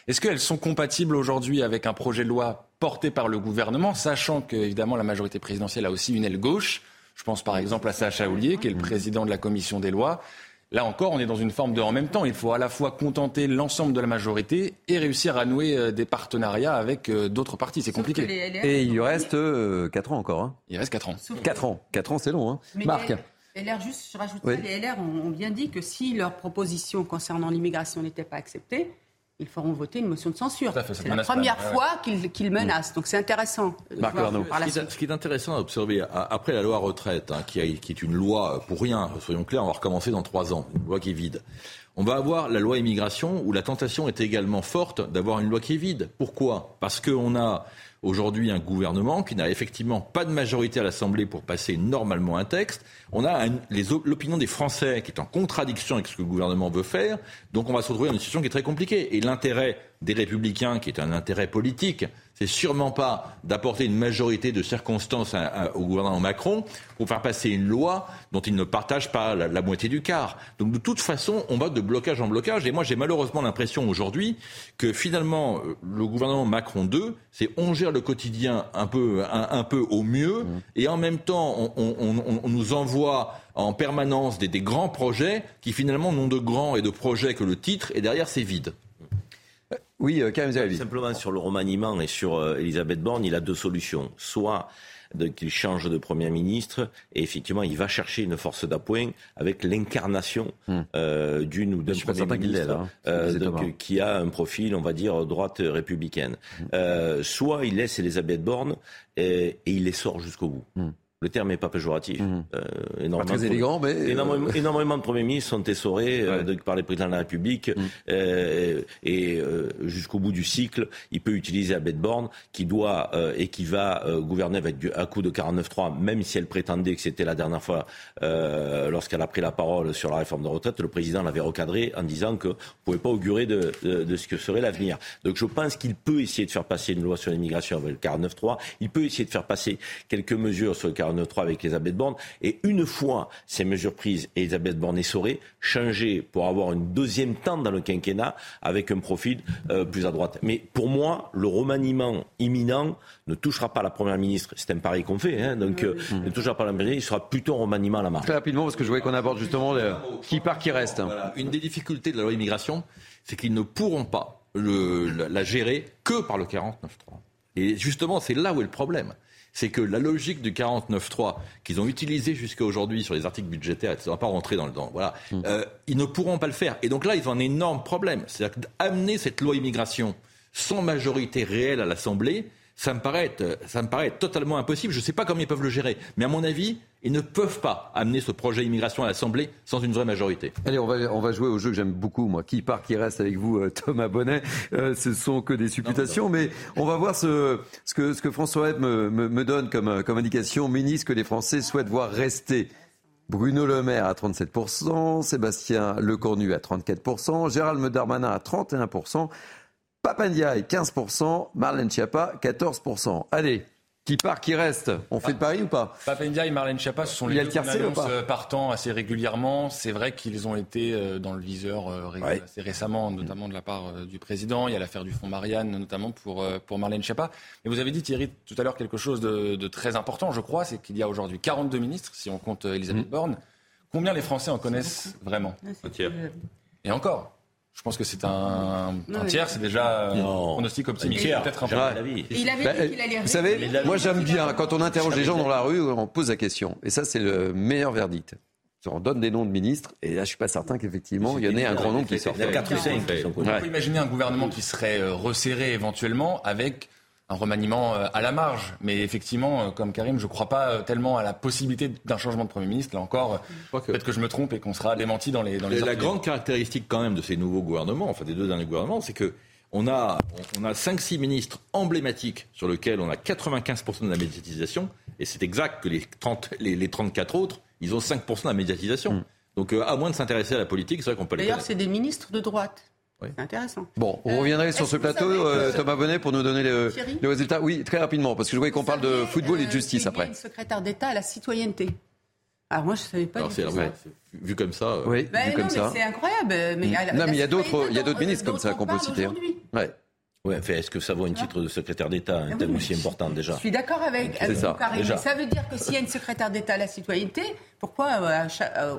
Est-ce qu'elles sont compatibles aujourd'hui avec un projet de loi porté par le gouvernement, sachant que, évidemment, la majorité présidentielle a aussi une aile gauche? Je pense par exemple à Sacha Houlier, qui est le président de la commission des lois. Là encore, on est dans une forme de en même temps. Il faut à la fois contenter l'ensemble de la majorité et réussir à nouer euh, des partenariats avec euh, d'autres partis. C'est compliqué.
Et il lui reste 4 euh, ans encore. Hein.
Il reste 4 ans.
4 ans. 4 ans, c'est long. Hein.
Marc les LR, juste, je rajoute les LR ont, bien dit que si leur proposition concernant l'immigration n'était pas acceptée, ils feront voter une motion de censure. C'est la première fois qu'ils menacent. Donc c'est intéressant.
ce, qui est, intéressant à observer, après la loi retraite, hein, qui, est une loi pour rien, soyons clairs, on va recommencer dans trois ans, une loi qui est vide. On va avoir la loi immigration où la tentation est également forte d'avoir une loi qui est vide. Pourquoi? Parce qu'on a aujourd'hui un gouvernement qui n'a effectivement pas de majorité à l'Assemblée pour passer normalement un texte. On a l'opinion des Français qui est en contradiction avec ce que le gouvernement veut faire. Donc on va se retrouver dans une situation qui est très compliquée. Et l'intérêt des républicains, qui est un intérêt politique, c'est sûrement pas d'apporter une majorité de circonstances au gouvernement Macron pour faire passer une loi dont il ne partage pas la, moitié du quart. Donc de toute façon, on va de blocage en blocage. Et moi, j'ai malheureusement l'impression aujourd'hui que finalement, euh, le gouvernement Macron 2, c'est on gère le quotidien un peu, un, peu au mieux, mmh. et en même temps, on, nous envoie en permanence des, des grands projets qui finalement n'ont de grands et de projets que le titre, et derrière, c'est vide.
Oui, euh, Karim
Simplement sur le remaniement et sur euh, Elisabeth Borne, il a deux solutions. Soit qu'il change de Premier ministre et effectivement il va chercher une force d'appoint avec l'incarnation hmm. euh, d'une ou d'un Premier ministre hein, qui a un profil, on va dire, droite républicaine. Hmm. soit il laisse Elisabeth Borne et, il les sort jusqu'au bout. Hmm. Le terme n'est pas péjoratif.
Mmh. Euh, énormément pas très élégant, mais...
Énormément, énormément, de premiers ministres sont essorés euh, par les présidents de la République. Mmh. Euh, et euh, jusqu'au bout du cycle, il peut utiliser bête borne qui doit euh, et qui va gouverner avec du, un coup de 49-3, même si elle prétendait que c'était la dernière fois lorsqu'elle a pris la parole sur la réforme de retraite. Le président l'avait recadré en disant qu'on ne pouvait pas augurer de, de, de ce que serait l'avenir. Donc je pense qu'il peut essayer de faire passer une loi sur l'immigration avec le 49-3. Il peut essayer de faire passer quelques mesures sur le 49.3 avec Elisabeth Borne. Et une fois ces mesures prises, Elisabeth Borne essorée, changer pour avoir une deuxième tente dans le quinquennat avec un profil euh, plus à droite. Mais pour moi, le remaniement imminent ne touchera pas la Première ministre. C'est un pari qu'on fait, hein, donc euh, ne touchera pas la Première ministre. Il sera plutôt un remaniement à la marge.
Très rapidement, parce que je voulais qu'on aborde justement qui part, qui reste.
Une des difficultés de la loi immigration, c'est qu'ils ne pourront pas le, la, gérer que par le 49.3. Et justement, c'est là où est le problème c'est que la logique du 49.3 qu'ils ont utilisé jusqu'à aujourd'hui sur les articles budgétaires, ça ne va pas rentrer dans le temps, voilà, mmh. euh, ils ne pourront pas le faire. Et donc là, ils ont un énorme problème. C'est-à-dire qu'amener cette loi immigration sans majorité réelle à l'Assemblée, ça me paraît, ça me paraît totalement impossible. Je ne sais pas comment ils peuvent le gérer. Mais à mon avis, ils ne peuvent pas amener ce projet immigration à l'Assemblée sans une vraie majorité.
Allez, on va, on va jouer au jeu que j'aime beaucoup, moi. Qui part, qui reste avec vous, euh, Thomas Bonnet. Euh, ce sont que des supputations, mais on va voir ce, ce, que, ce que François Hebb me, me, me, donne comme, comme indication. Ministre que les Français souhaitent voir rester. Bruno Le Maire à 37%, Sébastien Lecornu à 34%, Gérald Darmanin à 31%, Papandiaï 15%, Marlène Schiappa 14%. Allez, qui part, qui reste? On fait de Paris ou pas?
Papendia et Marlène Schiappa, ce sont les deux annonces euh, partant assez régulièrement. C'est vrai qu'ils ont été euh, dans le viseur euh, assez récemment, notamment de la part du président. Il y a l'affaire du fonds Marianne, notamment pour, pour Marlène Schiappa. Mais vous avez dit, Thierry, tout à l'heure quelque chose de, très important, je crois, c'est qu'il y a aujourd'hui 42 ministres, si on compte Elisabeth mmh. Borne. Combien les Français en connaissent vraiment?
Un tiers.
Et encore je pense que c'est un, tiers, c'est déjà un pronostic optimiste. Peut-être un peu.
Il avait dit qu'il allait
Vous savez, moi j'aime bien, quand on interroge les gens dans la rue, on pose la question. Et ça, c'est le meilleur verdict. On donne des noms de ministres, et là, je suis pas certain qu'effectivement, il y en ait un grand nombre qui sortent.
Il y a 4 ou 5
On peut imaginer un gouvernement qui serait euh, resserré éventuellement avec un remaniement euh, à la marge. Mais effectivement, euh, comme Karim, je ne crois pas euh, tellement à la possibilité d'un changement de Premier ministre. Là encore, peut-être que je me trompe et qu'on sera démenti dans les dans les
La grande caractéristique quand même de ces nouveaux gouvernements, enfin des deux derniers gouvernements, c'est que on a, on a 5-6 ministres emblématiques sur lesquels on a 95% de la médiatisation, et c'est exact que les, 30, les, 34 autres, ils ont 5% de la médiatisation. Hmm. Donc à moins de s'intéresser à la politique, c'est vrai qu'on peut les
D'ailleurs, c'est des ministres de droite. C'est intéressant.
Bon, on reviendrait sur ce plateau, euh, Thomas Bonnet, pour nous donner le, le, résultat. Oui, très rapidement, parce que je voyais qu'on parle de football et de justice
euh,
après.
Il y a une secrétaire d'État à la citoyenneté. Alors moi, je ne savais pas Alors, du tout ça.
Vu comme ça. Euh...
Oui,
ben
vu
non,
comme ça.
C'est incroyable. Mais
non, mais il y a d'autres, il y a d'autres ministres comme ça qu'on peut citer. Hein. Ouais.
Est-ce que ça vaut un titre de secrétaire d'État, un thème aussi important déjà
Je suis d'accord avec, avec ça, Karim. Ça veut dire que s'il y a une secrétaire d'État à la citoyenneté, pourquoi euh,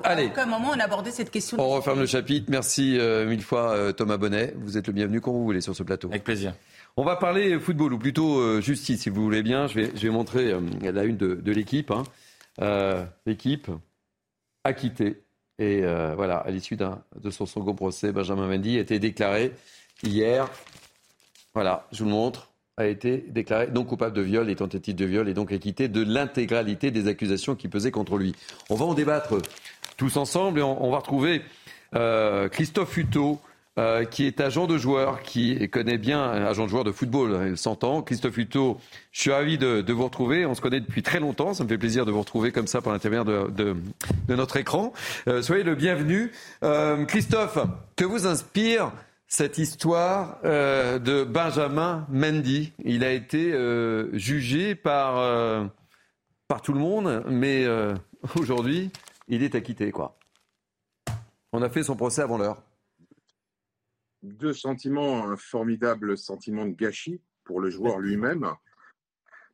à, aucun moment on abordait cette question
On referme le chapitre. Merci euh, mille fois euh, Thomas Bonnet. Vous êtes le bienvenu quand vous voulez sur ce plateau.
Avec plaisir.
On va parler football, ou plutôt justice, si vous voulez bien. Je vais, je vais montrer la une de, de l'équipe. Hein. l'équipe acquittée. Et voilà, à l'issue de son second procès, Benjamin Mendy a été déclaré hier voilà, je vous le montre, a été déclaré non coupable de viol et tentative de viol et donc acquitté de l'intégralité des accusations qui pesaient contre lui. On va en débattre tous ensemble et on, va retrouver euh, Christophe Hutto, euh, qui est agent de joueur, qui connaît bien, agent de joueur de football, il s'entend. Christophe Hutto, je suis ravi de, vous retrouver. On se connaît depuis très longtemps. Ça me fait plaisir de vous retrouver comme ça par l'intermédiaire de, notre écran. Euh, soyez le bienvenu. Christophe, que vous inspire cette histoire euh, de Benjamin Mendy. Il a été euh, jugé par, euh, par tout le monde, mais aujourd'hui, il est acquitté. Quoi. On a fait son procès avant l'heure.
Deux sentiments, un formidable sentiment de gâchis pour le joueur lui-même,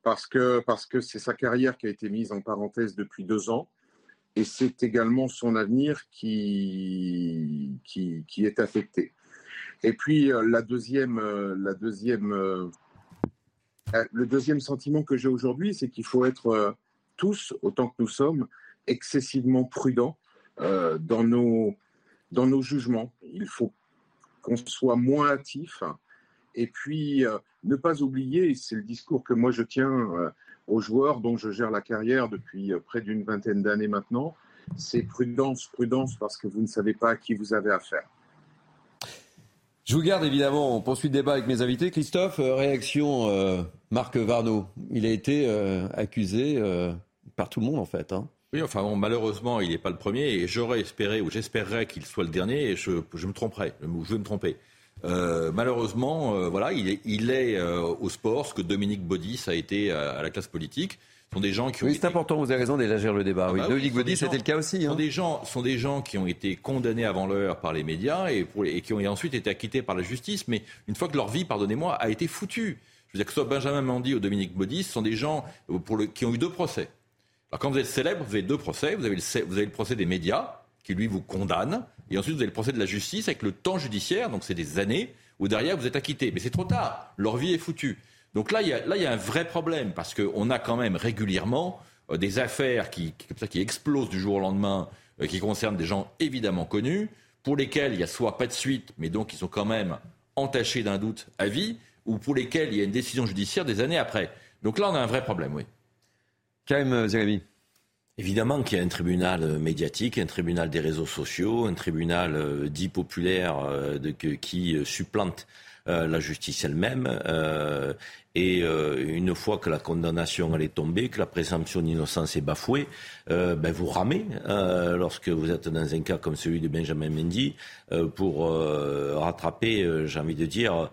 parce que parce que c'est sa carrière qui a été mise en parenthèse depuis deux ans, et c'est également son avenir qui est affecté. Et puis euh, la deuxième, euh, la deuxième, euh, le deuxième sentiment que j'ai aujourd'hui, c'est qu'il faut être tous, autant que nous sommes, excessivement prudents dans, nos, dans nos jugements. Il faut qu'on soit moins hâtif et puis ne pas oublier, c'est le discours que moi je tiens aux joueurs dont je gère la carrière depuis près d'une vingtaine d'années maintenant, c'est prudence, prudence parce que vous ne savez pas à qui vous avez affaire.
Je vous garde évidemment, on poursuit le débat avec mes invités. Christophe, euh, réaction euh, Marc Varno. Il a été euh, accusé par tout le monde en fait. Hein.
Oui, enfin bon, malheureusement, il n'est pas le premier et j'aurais espéré ou j'espérerais qu'il soit le dernier et je, me tromperais, je vais me tromper. malheureusement, voilà, il est, il est au sport ce que Dominique Baudis a été à la classe politique sont des gens qui
ont. Oui, c'est important, vous avez raison d'élargir le débat. Ah oui. bah c'était le cas aussi.
Sont, hein. des gens, sont des gens qui ont été condamnés avant l'heure par les médias et, et, qui ont ensuite été acquittés par la justice, mais une fois que leur vie, pardonnez-moi, a été foutue. Je veux dire que soit Benjamin Mandy ou Dominique Baudis, ce sont des gens pour le, qui ont eu deux procès. Alors quand vous êtes célèbre, vous avez deux procès. Vous avez le, vous avez le procès des médias, qui lui vous condamne, et ensuite vous avez le procès de la justice avec le temps judiciaire, donc c'est des années, où derrière vous êtes acquitté. Mais c'est trop tard, leur vie est foutue. Donc là, il y a, là, il y a un vrai problème, parce qu'on a quand même régulièrement euh, des affaires qui, qui, explosent du jour au lendemain, euh, qui concernent des gens évidemment connus, pour lesquels il n'y a soit pas de suite, mais donc ils sont quand même entachés d'un doute à vie,
ou pour lesquels il y a une décision judiciaire des années après. Donc là, on a un vrai problème, oui.
Karim Zeremi.
Évidemment qu'il y a un tribunal médiatique, un tribunal des réseaux sociaux, un tribunal dit populaire de, qui supplante euh, la justice elle-même. Euh, et euh, une fois que la condamnation elle est tombée, que la présomption d'innocence est bafouée, ben vous ramez lorsque vous êtes dans un cas comme celui de Benjamin Mendy pour rattraper, j'ai envie de dire,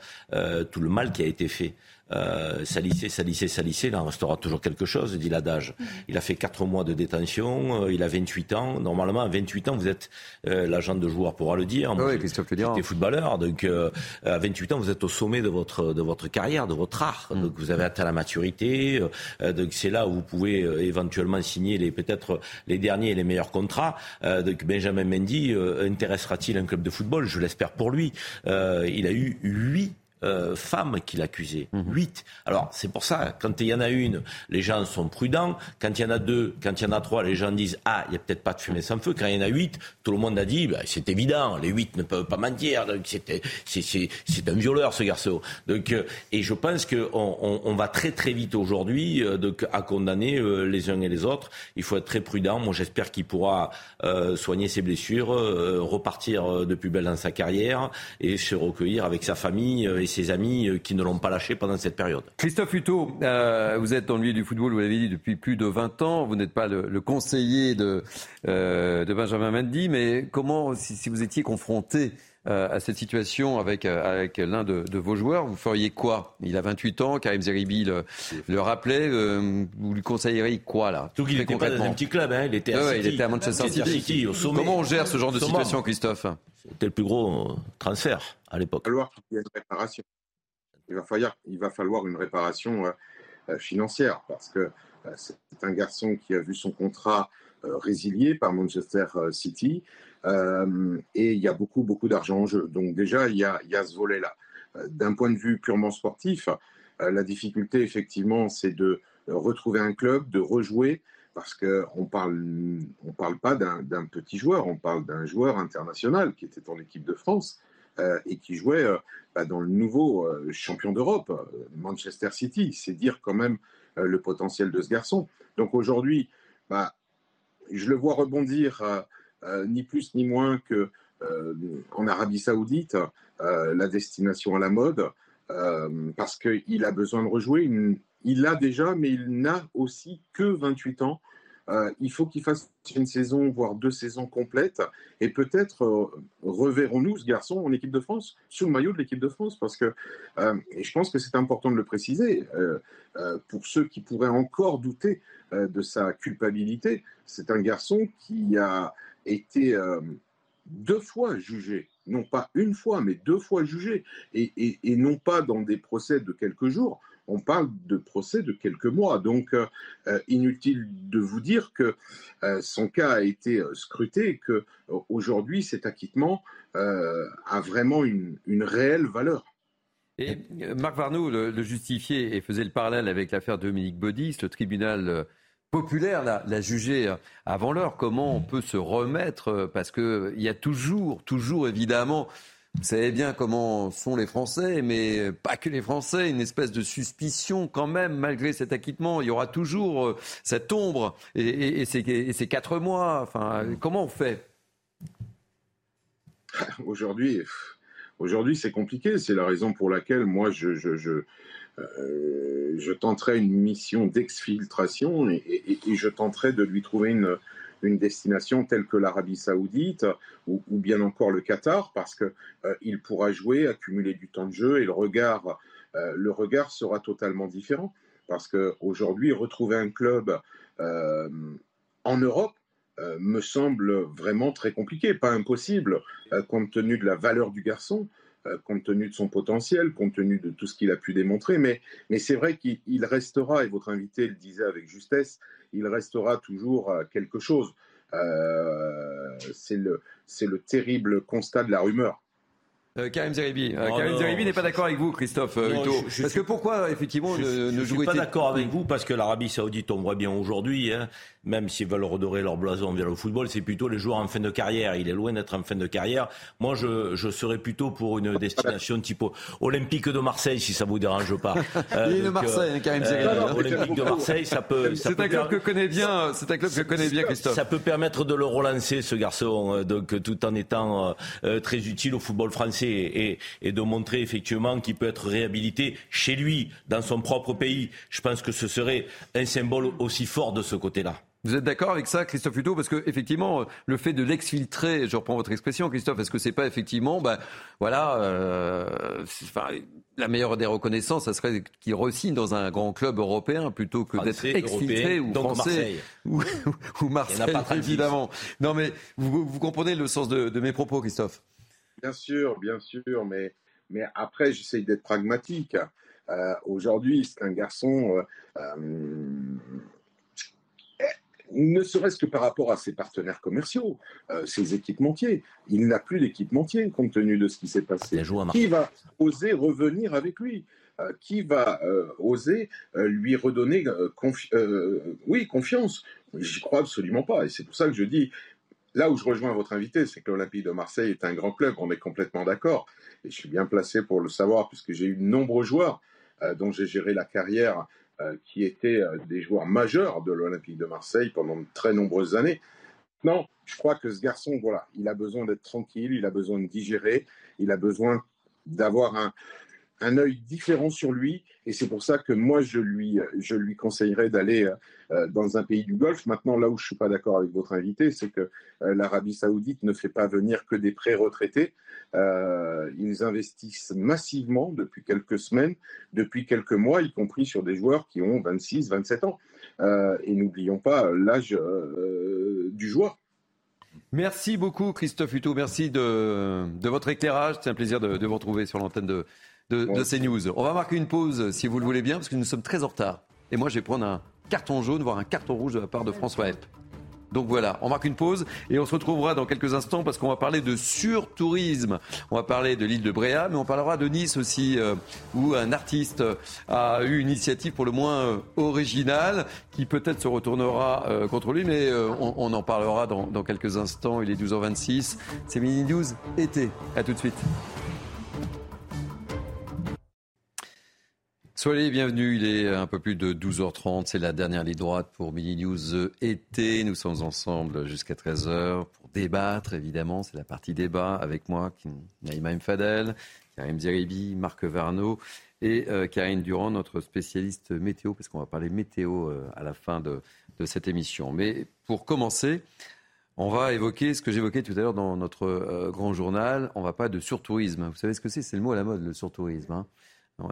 tout le mal qui a été fait euh, salissé, salissé, salissé, il en restera toujours quelque chose, dit l'adage. Mhm. Il a fait 4 mois de détention, euh, il a 28 ans. Normalement, à 28 ans, vous êtes euh, l'agent de joueur pourra le dire.
Moi, oui, Christophe J'étais
footballeur, donc euh, à 28 ans, vous êtes au sommet de votre de votre carrière, de votre art. Mhm. Donc vous avez atteint la maturité. donc c'est là où vous pouvez éventuellement signer les peut-être les derniers et les meilleurs contrats. donc Benjamin Mendy intéressera-t-il un club de football? Je l'espère pour lui. il a eu 8 euh, femmes qu'il accusait. Mhm. Huit. Alors, c'est pour ça, quand il y en a une, les gens sont prudents. Quand il y en a deux, quand il y en a trois, les gens disent Ah, il n'y a peut-être pas de fumée sans feu. Quand il y en a huit, tout le monde a dit bah, C'est évident, les huit ne peuvent pas mentir. C'est un violeur, ce garçon. Donc, euh, et je pense qu'on on, on, va très très vite aujourd'hui euh, à condamner les uns et les autres. Il faut être très prudent. Moi, j'espère qu'il pourra soigner ses blessures, repartir de plus belle dans sa carrière et se recueillir avec sa famille et ses amis euh, qui ne l'ont pas lâché pendant cette période.
Christophe Hutto, euh, vous êtes dans le milieu du football, vous l'avez dit, depuis plus de 20 ans. Vous n'êtes pas le, conseiller de, euh, de Benjamin Mendy, mais comment, si, vous étiez confronté à cette situation avec, avec l'un de, vos joueurs, vous feriez quoi? Il a 28 ans, Karim Zeribi le, le rappelait, vous lui conseilleriez quoi là?
Tout qu'il n'était pas dans un petit club, hein, il, était à
il était à Manchester City. Comment on gère ce genre de situation, Christophe?
C'était le plus gros transfert à l'époque.
Il va falloir qu'il y ait une réparation. Il va falloir, il va falloir une réparation euh, euh, financière parce que euh, c'est un garçon qui a vu son contrat résilié par Manchester City et il y a beaucoup, beaucoup d'argent en jeu. Donc déjà, il y a, ce volet-là. D'un point de vue purement sportif, la difficulté, effectivement, c'est de retrouver un club, de rejouer, parce qu'on parle, on parle pas d'un petit joueur, on parle d'un joueur international qui était en équipe de France, euh, et qui jouait euh, bah, dans le nouveau euh, champion d'Europe, Manchester City. C'est dire quand même le potentiel de ce garçon. Donc aujourd'hui, bah, je le vois rebondir ni plus ni moins que en Arabie Saoudite, la destination à la mode, parce qu'il a besoin de rejouer. Il l'a déjà, mais il n'a aussi que 28 ans. Euh, il faut qu'il fasse une saison, voire deux saisons complètes. Et peut-être euh, reverrons-nous ce garçon en équipe de France, sous le maillot de l'équipe de France. Parce que, euh, et je pense que c'est important de le préciser, pour ceux qui pourraient encore douter de sa culpabilité, c'est un garçon qui a été deux fois jugé, non pas une fois, mais deux fois jugé, et non pas dans des procès de quelques jours, on parle de procès de quelques mois. Donc, euh, euh, inutile de vous dire que euh, son cas a été scruté et que aujourd'hui cet acquittement a vraiment une, réelle valeur.
Et Marc Varnaud le, justifiait et faisait le parallèle avec l'affaire Dominique Baudis. Le tribunal populaire l'a jugé avant l'heure. Comment on peut se remettre Parce qu'il y a toujours, toujours évidemment vous savez bien comment sont les Français, mais pas que les Français, une espèce de suspicion quand même, malgré cet acquittement. Il y aura toujours euh, cette ombre et, ces, quatre mois. Enfin, comment on fait?
Aujourd'hui, aujourd'hui c'est compliqué. C'est la raison pour laquelle moi, je, je, je, euh, je tenterai une mission d'exfiltration et, je tenterai de lui trouver une destination telle que l'Arabie saoudite ou, bien encore le Qatar, parce qu'il euh, pourra jouer, accumuler du temps de jeu et le regard, euh, le regard sera totalement différent. Parce qu'aujourd'hui, retrouver un club en Europe, me semble vraiment très compliqué, pas impossible, compte tenu de la valeur du garçon, compte tenu de son potentiel, compte tenu de tout ce qu'il a pu démontrer. Mais, mais c'est vrai qu'il restera, et votre invité le disait avec justesse, il restera toujours euh, quelque chose. Euh, c'est le, le terrible constat de la rumeur.
Euh, Karim Zeribi, euh,
Oh
Karim Zeribi n'est pas d'accord avec vous, Christophe euh,
Non, je- je
Parce
suis-
que pourquoi, effectivement,
Je
ne,
ne
ne
suis
jouait
pas d'accord avec vous parce que l'Arabie Saoudite, on voit bien aujourd'hui, hein, même s'ils veulent redorer leur blason via le football, c'est plutôt les joueurs en fin de carrière. Il est loin d'être en fin de carrière. Moi, je, je serais plutôt pour une destination type Olympique de Marseille, si ça vous dérange pas.
Il est de Marseille, hein, Karim Zeribi.
Olympique de Marseille, ça peut. ça
C'est
peut
un club
per-
que connaît bien, c'est un club que connaît bien, Christophe.
ça peut permettre de le relancer, ce garçon, donc, tout en étant très utile au football français et, et de montrer effectivement qu'il peut être réhabilité chez lui, dans son propre pays. Je pense que ce serait un symbole aussi fort de ce côté-là.
Vous êtes d'accord avec ça, Christophe Huto Parce que effectivement, le fait de l'exfiltrer, je reprends votre expression, Christophe, est-ce que c'est pas effectivement, ben voilà, euh, enfin, la meilleure des reconnaissances, ça serait qu'il re-signe dans un grand club européen plutôt que d'être exfiltré ou français
Marseille.
ou, ou Marseille,
a pas 36.
évidemment. Non, mais vous, vous comprenez le sens de, de mes propos, Christophe?
Bien sûr, bien sûr, mais, mais après, j'essaye d'être pragmatique. Euh, Aujourd'hui, c'est un garçon, euh, euh, ne serait-ce que par rapport à ses partenaires commerciaux, euh, ses équipementiers. Il n'a plus d'équipementier compte tenu de ce qui s'est passé. Qui va oser revenir avec lui? Euh, Qui va euh, oser lui redonner confi- oui, confiance? J'y crois absolument pas. Et c'est pour ça que je dis, Là où je rejoins votre invité, c'est que l'Olympique de Marseille est un grand club, on est complètement d'accord, et je suis bien placé pour le savoir, puisque j'ai eu de nombreux joueurs euh, dont j'ai géré la carrière, euh, qui étaient euh, des joueurs majeurs de l'Olympique de Marseille pendant de très nombreuses années. Non, je crois que ce garçon, voilà, il a besoin d'être tranquille, il a besoin de digérer, il a besoin d'avoir un, un œil différent sur lui, et c'est pour ça que moi, je lui, je lui conseillerais d'aller euh, dans un pays du Golfe. Maintenant, là où je suis pas d'accord avec votre invité, c'est que euh, l'Arabie Saoudite ne fait pas venir que des pré-retraités. Euh, ils investissent massivement depuis quelques semaines, depuis quelques mois, y compris sur des joueurs qui ont 26, 27 ans. Euh, et n'oublions pas l'âge euh, du joueur.
Merci beaucoup, Christophe Huto. Merci de, de votre éclairage. C'est un plaisir de vous retrouver sur l'antenne de, de, de CNews. On va marquer une pause, si vous le voulez bien, parce que nous sommes très en retard. Et moi, je vais prendre un carton jaune, voire un carton rouge de la part de François Hepp. Donc voilà, on marque une pause et on se retrouvera dans quelques instants parce qu'on va parler de surtourisme. On va parler de l'île de Bréa, mais on parlera de Nice aussi, euh, où un artiste a eu une initiative pour le moins euh, originale, qui peut-être se retournera euh, contre lui, mais on, on en parlera dans, dans quelques instants. Il est 12h26, c'est Mini News été. À tout de suite. Soyez les bienvenus, il est un peu plus de 12h30, c'est la dernière ligne droite pour Mini News été. Nous sommes ensemble jusqu'à 13h pour débattre, évidemment, c'est la partie débat avec moi, Naïma Mfadel, Karim Zeribi, Marc Varno et euh, Karine Durand, notre spécialiste météo, parce qu'on va parler météo euh, à la fin de, de cette émission. Mais pour commencer, on va évoquer ce que j'évoquais tout à l'heure dans notre euh, grand journal. On va pas de surtourisme. Vous savez ce que c'est? C'est le mot à la mode, le surtourisme. hein.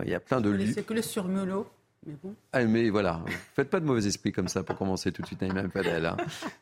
Il y a plein de lieux.
C'est que le surmelot. Mais bon.
Ah, mais voilà, faites pas de mauvais esprit comme ça pour commencer tout de suite, Naïma Fadel. Hein.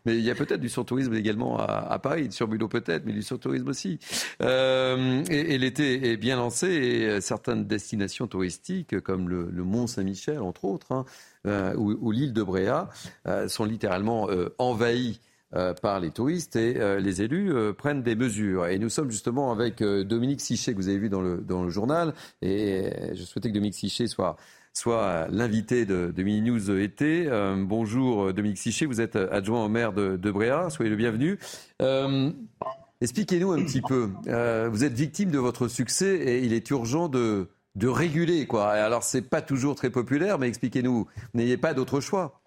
Mais il y a peut-être du surtourisme également à, à Paris, du surbulot peut-être, mais du surtourisme aussi. Euh, et et l'été est bien lancé et certaines destinations touristiques comme le, le Mont Saint-Michel, entre autres, hein, euh, ou, ou l'île de Bréa, euh, sont littéralement euh, envahies euh, par les touristes et euh, les élus euh, prennent des mesures. Et nous sommes justement avec Dominique Sichet, que vous avez vu dans le, journal, et je souhaitais que Dominique Sichet soit, soit l'invité de, de Mini News été. Euh, bonjour Dominique Sichet, vous êtes adjoint au maire de, de Bréa, soyez le bienvenu. Expliquez-nous un petit peu, vous êtes victime de votre succès et il est urgent de, de réguler. Quoi. Alors c'est pas toujours très populaire, mais expliquez-nous, n'ayez pas d'autre choix.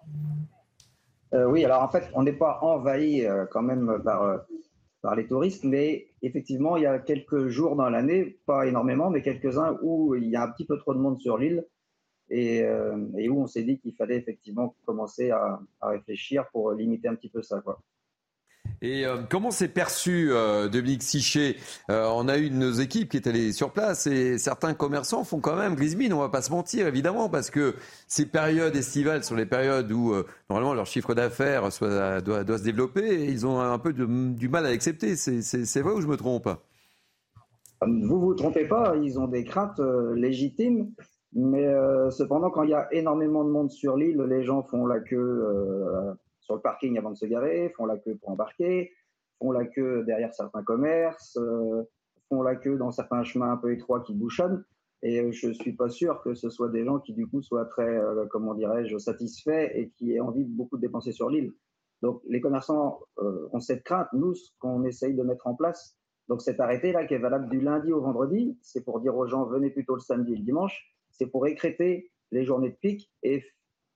Euh, oui, alors en fait, on n'est pas envahi euh, quand même par, euh, par les touristes, mais effectivement, il y a quelques jours dans l'année, pas énormément, mais quelques-uns où il y a un petit peu trop de monde sur l'île et, et où on s'est dit qu'il fallait effectivement commencer à, à réfléchir pour limiter un petit peu ça. Quoi.
Et euh, comment c'est perçu, euh, Dominique Sichet? Euh, On a eu une de nos équipes qui est allée sur place et certains commerçants font quand même grise mine, on va pas se mentir, évidemment, parce que ces périodes estivales sont les périodes où euh, normalement leur chiffre d'affaires doit, se développer et ils ont un peu du mal à l'accepter. C'est vrai ou je me trompe?
Vous vous trompez pas, ils ont des craintes légitimes, mais cependant, quand il y a énormément de monde sur l'île, les gens font la queue sur le parking avant de se garer, font la queue pour embarquer, font la queue derrière certains commerces, euh, font la queue dans certains chemins un peu étroits qui bouchonnent. Et je suis pas sûr que ce soit des gens qui, du coup, soient très, euh, comment dirais-je, satisfaits et qui aient envie de beaucoup dépenser sur l'île. Donc, les commerçants euh, ont cette crainte. Nous, ce qu'on essaye de mettre en place, donc cet arrêté-là, qui est valable du lundi au vendredi, c'est pour dire aux gens, venez plutôt le samedi et le dimanche. C'est pour écréter les journées de pic. Et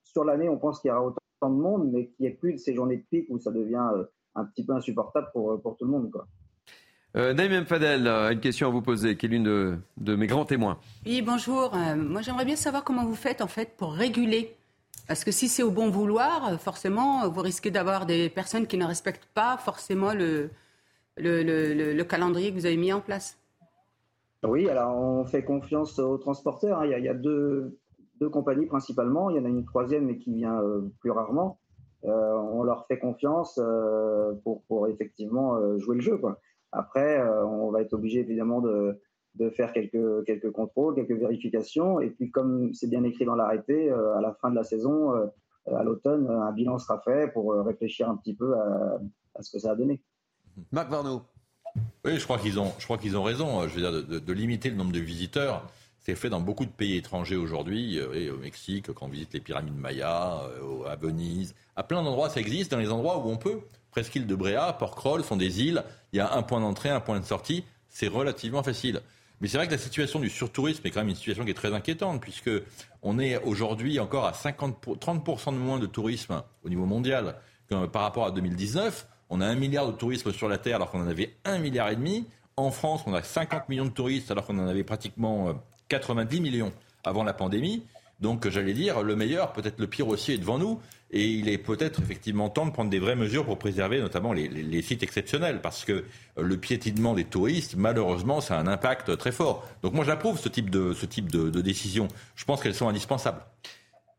sur l'année, on pense qu'il y aura autant de monde, mais qu'il n'y ait plus de ces journées de pic où ça devient euh, un petit peu insupportable pour, pour tout le monde. Quoi.
Euh, Naïm Fadel a une question à vous poser, qui est l'une de, mes grands témoins.
Oui, bonjour. Euh, moi, j'aimerais bien savoir comment vous faites en fait pour réguler. Parce que si c'est au bon vouloir, euh, forcément, vous risquez d'avoir des personnes qui ne respectent pas forcément le, le, calendrier que vous avez mis en place.
Oui, alors on fait confiance aux transporteurs. Hein. Il, y a, deux, deux, compagnies principalement. Il y en a une troisième, mais qui vient plus rarement. on leur fait confiance pour, pour, effectivement jouer le jeu. Quoi. Après, euh, on va être obligé évidemment de, faire quelques, quelques contrôles, quelques vérifications. Et puis, comme c'est bien écrit dans l'arrêté, euh, à la fin de la saison, euh, à l'automne, un bilan sera fait pour réfléchir un petit peu à, ce que ça a donné.
Marc Varno.
Oui, je crois qu'ils ont, je crois qu'ils ont raison. Je veux dire, de, limiter le nombre de visiteurs. C'est fait dans beaucoup de pays étrangers aujourd'hui, au Mexique, quand on visite les pyramides Maya, à Venise, à plein d'endroits, ça existe, dans les endroits où on peut presqu'île de Bréa, Port-Croll sont des îles. Il y a un point d'entrée, un point de sortie. C'est relativement facile. Mais c'est vrai que la situation du surtourisme est quand même une situation qui est très inquiétante, puisque on est aujourd'hui encore à 50 30% de moins de tourisme au niveau mondial par rapport à 2019. On a un milliard de tourisme sur la Terre alors qu'on en avait un milliard et demi. En France, on a 50 millions de touristes alors qu'on en avait pratiquement 90 euh, millions avant la pandémie. Donc j'allais dire, le meilleur, peut-être le pire aussi est devant nous. Et il est peut-être effectivement temps de prendre des vraies mesures pour préserver notamment les, sites exceptionnels, parce que le piétinement des touristes, malheureusement, ça a un impact très fort. Donc moi j'approuve ce type de, ce type de, décision. Je pense qu'elles sont indispensables.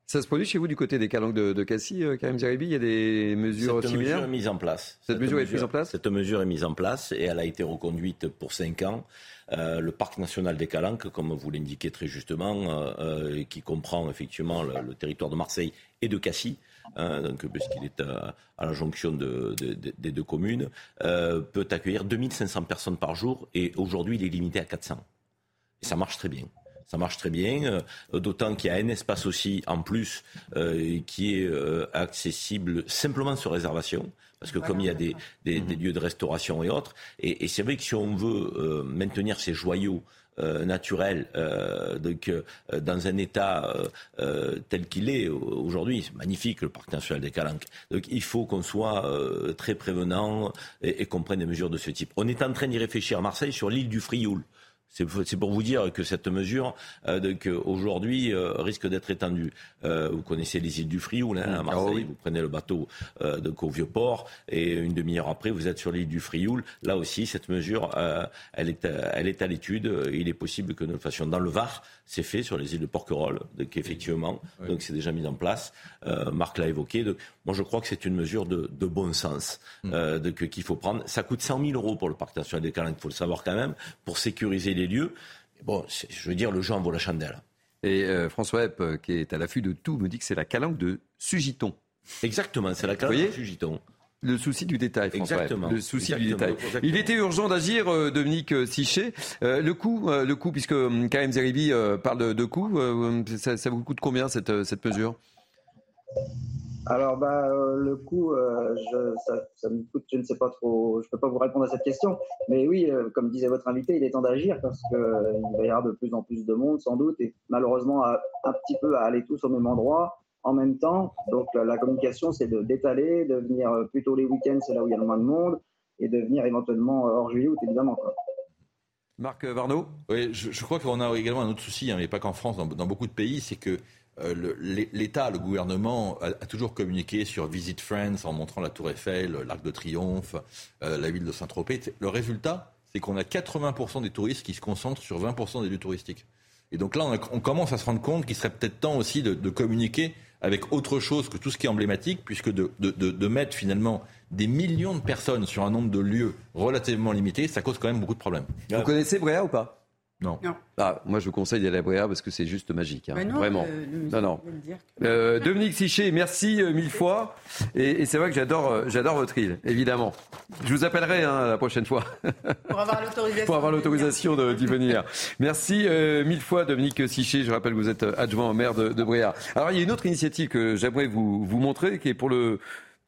Ça se produit chez vous du côté des calanques de, de Cassis, euh, Karim Zeribi? Il y a des mesures
Cette
similaires?
mesure est mise en place.
Cette, mesure, est mise en place?
Cette mesure est mise en place et elle a été reconduite pour cinq ans. Euh, le parc national des Calanques, comme vous l'indiquez très justement, euh, qui comprend effectivement le, territoire de Marseille et de Cassis, Hein, donc, puisqu'il est à, la jonction des deux communes, euh, peut accueillir 2500 personnes par jour et aujourd'hui il est limité à 400. Et ça marche très bien. Ça march très bien, euh, d'autant qu'il y a un espace aussi en plus euh, qui est accessible simplement sur réservation parce que comme il y a des, lieux de restauration et autres, et, et c'est vrai que si on veut maintenir ces joyaux euh, naturel, euh, donc euh, dans un état tel qu'il est aujourd'hui, c'est magnifique le parc national des Calanques. Donc il faut qu'on soit très prévenant et, et qu'on prenne des mesures de ce type. On est en train d'y réfléchir à Marseille sur l'île du Frioul. C'est pour vous dire que cette mesure, euh, aujourd'hui, euh, risque d'être étendue. Euh, vous connaissez les îles du Frioul, hein, à ah Marseille. Vous prenez le bateau donc, au Vieux-Port et une demi-heure après, vous êtes sur l'île du Frioul. Là aussi, cette mesure, elle, est, elle est à l'étude. Il est possible que nous le fassions dans le Var. C'est fait sur les îles de Porquerolles, donc effectivement. Donc c'est déjà mis en place. Marc l'a évoqué. Donc, moi, je crois que c'est une mesure de, de bon sens mm. qu'il faut prendre. Ça coûte 100 000 euros pour le parc national des Calanques, il faut le savoir quand même, pour sécuriser les lieux. Bon, je veux dire, le jeu en vaut la chandelle.
Et euh, François Epp, euh, qui est à l'affût de tout, me dit que c'est la calanque de Sugiton.
Exactement, c'est la calanque de Sugiton.
Le souci du détail, François. Exactement. Le souci du détail. Il était urgent d'agir, euh, Dominique Sichet. le coût, le coût, puisque Karim Zeribi parle de, coût, ça, vous coûte combien cette, cette mesure?
Alors, bah, euh, le coût, euh, je, ça, me coûte, je ne sais pas trop, je ne peux pas vous répondre à cette question. Mais oui, euh, comme disait votre invité, il est temps d'agir parce qu'il va y avoir de plus en plus de monde, sans doute, et malheureusement, un petit peu à aller tous au même endroit en même temps. Donc, la, communication, c'est de d'étaler, de venir plutôt les week-ends, c'est là où il y a le moins de monde, et de venir éventuellement hors juillet, évidemment.
Marc Varno
Oui, je, crois qu'on a également un autre souci, hein, mais pas qu'en France, dans, beaucoup de pays, c'est que euh, l'État, le gouvernement a, toujours communiqué sur Visit Friends en montrant la Tour Eiffel, l'Arc de Triomphe, euh, la ville de Saint-Tropez. Le résultat, c'est qu'on a 80% des touristes qui se concentrent sur 20% des lieux touristiques. Et donc là, on, commence à se rendre compte qu'il serait peut-être temps aussi de, communiquer avec autre chose que tout ce qui est emblématique, puisque de, de, mettre finalement des millions de personnes sur un nombre de lieux relativement limité, ça cause quand même beaucoup de problèmes.
Vous connaissez Bréa ou pas?
Non.
Ah, moi, je vous conseille d'aller à Bréa parce que c'est juste magique. hein.
Bah non,
Vraiment.
musée
non, non. Euh, Dominique Siché, merci euh, mille fois. Et, et c'est vrai que j'adore, euh, j'adore votre île, évidemment. Je vous appellerai hein, la prochaine fois
Pour avoir l'autorisation.
pour avoir l'autorisation de- d'y venir. Merci euh, mille fois, Dominique Siché. Je rappelle que vous êtes euh, adjoint au maire de, de Bréa. Alors, il y a une autre initiative que j'aimerais vous, vous montrer, qui est pour le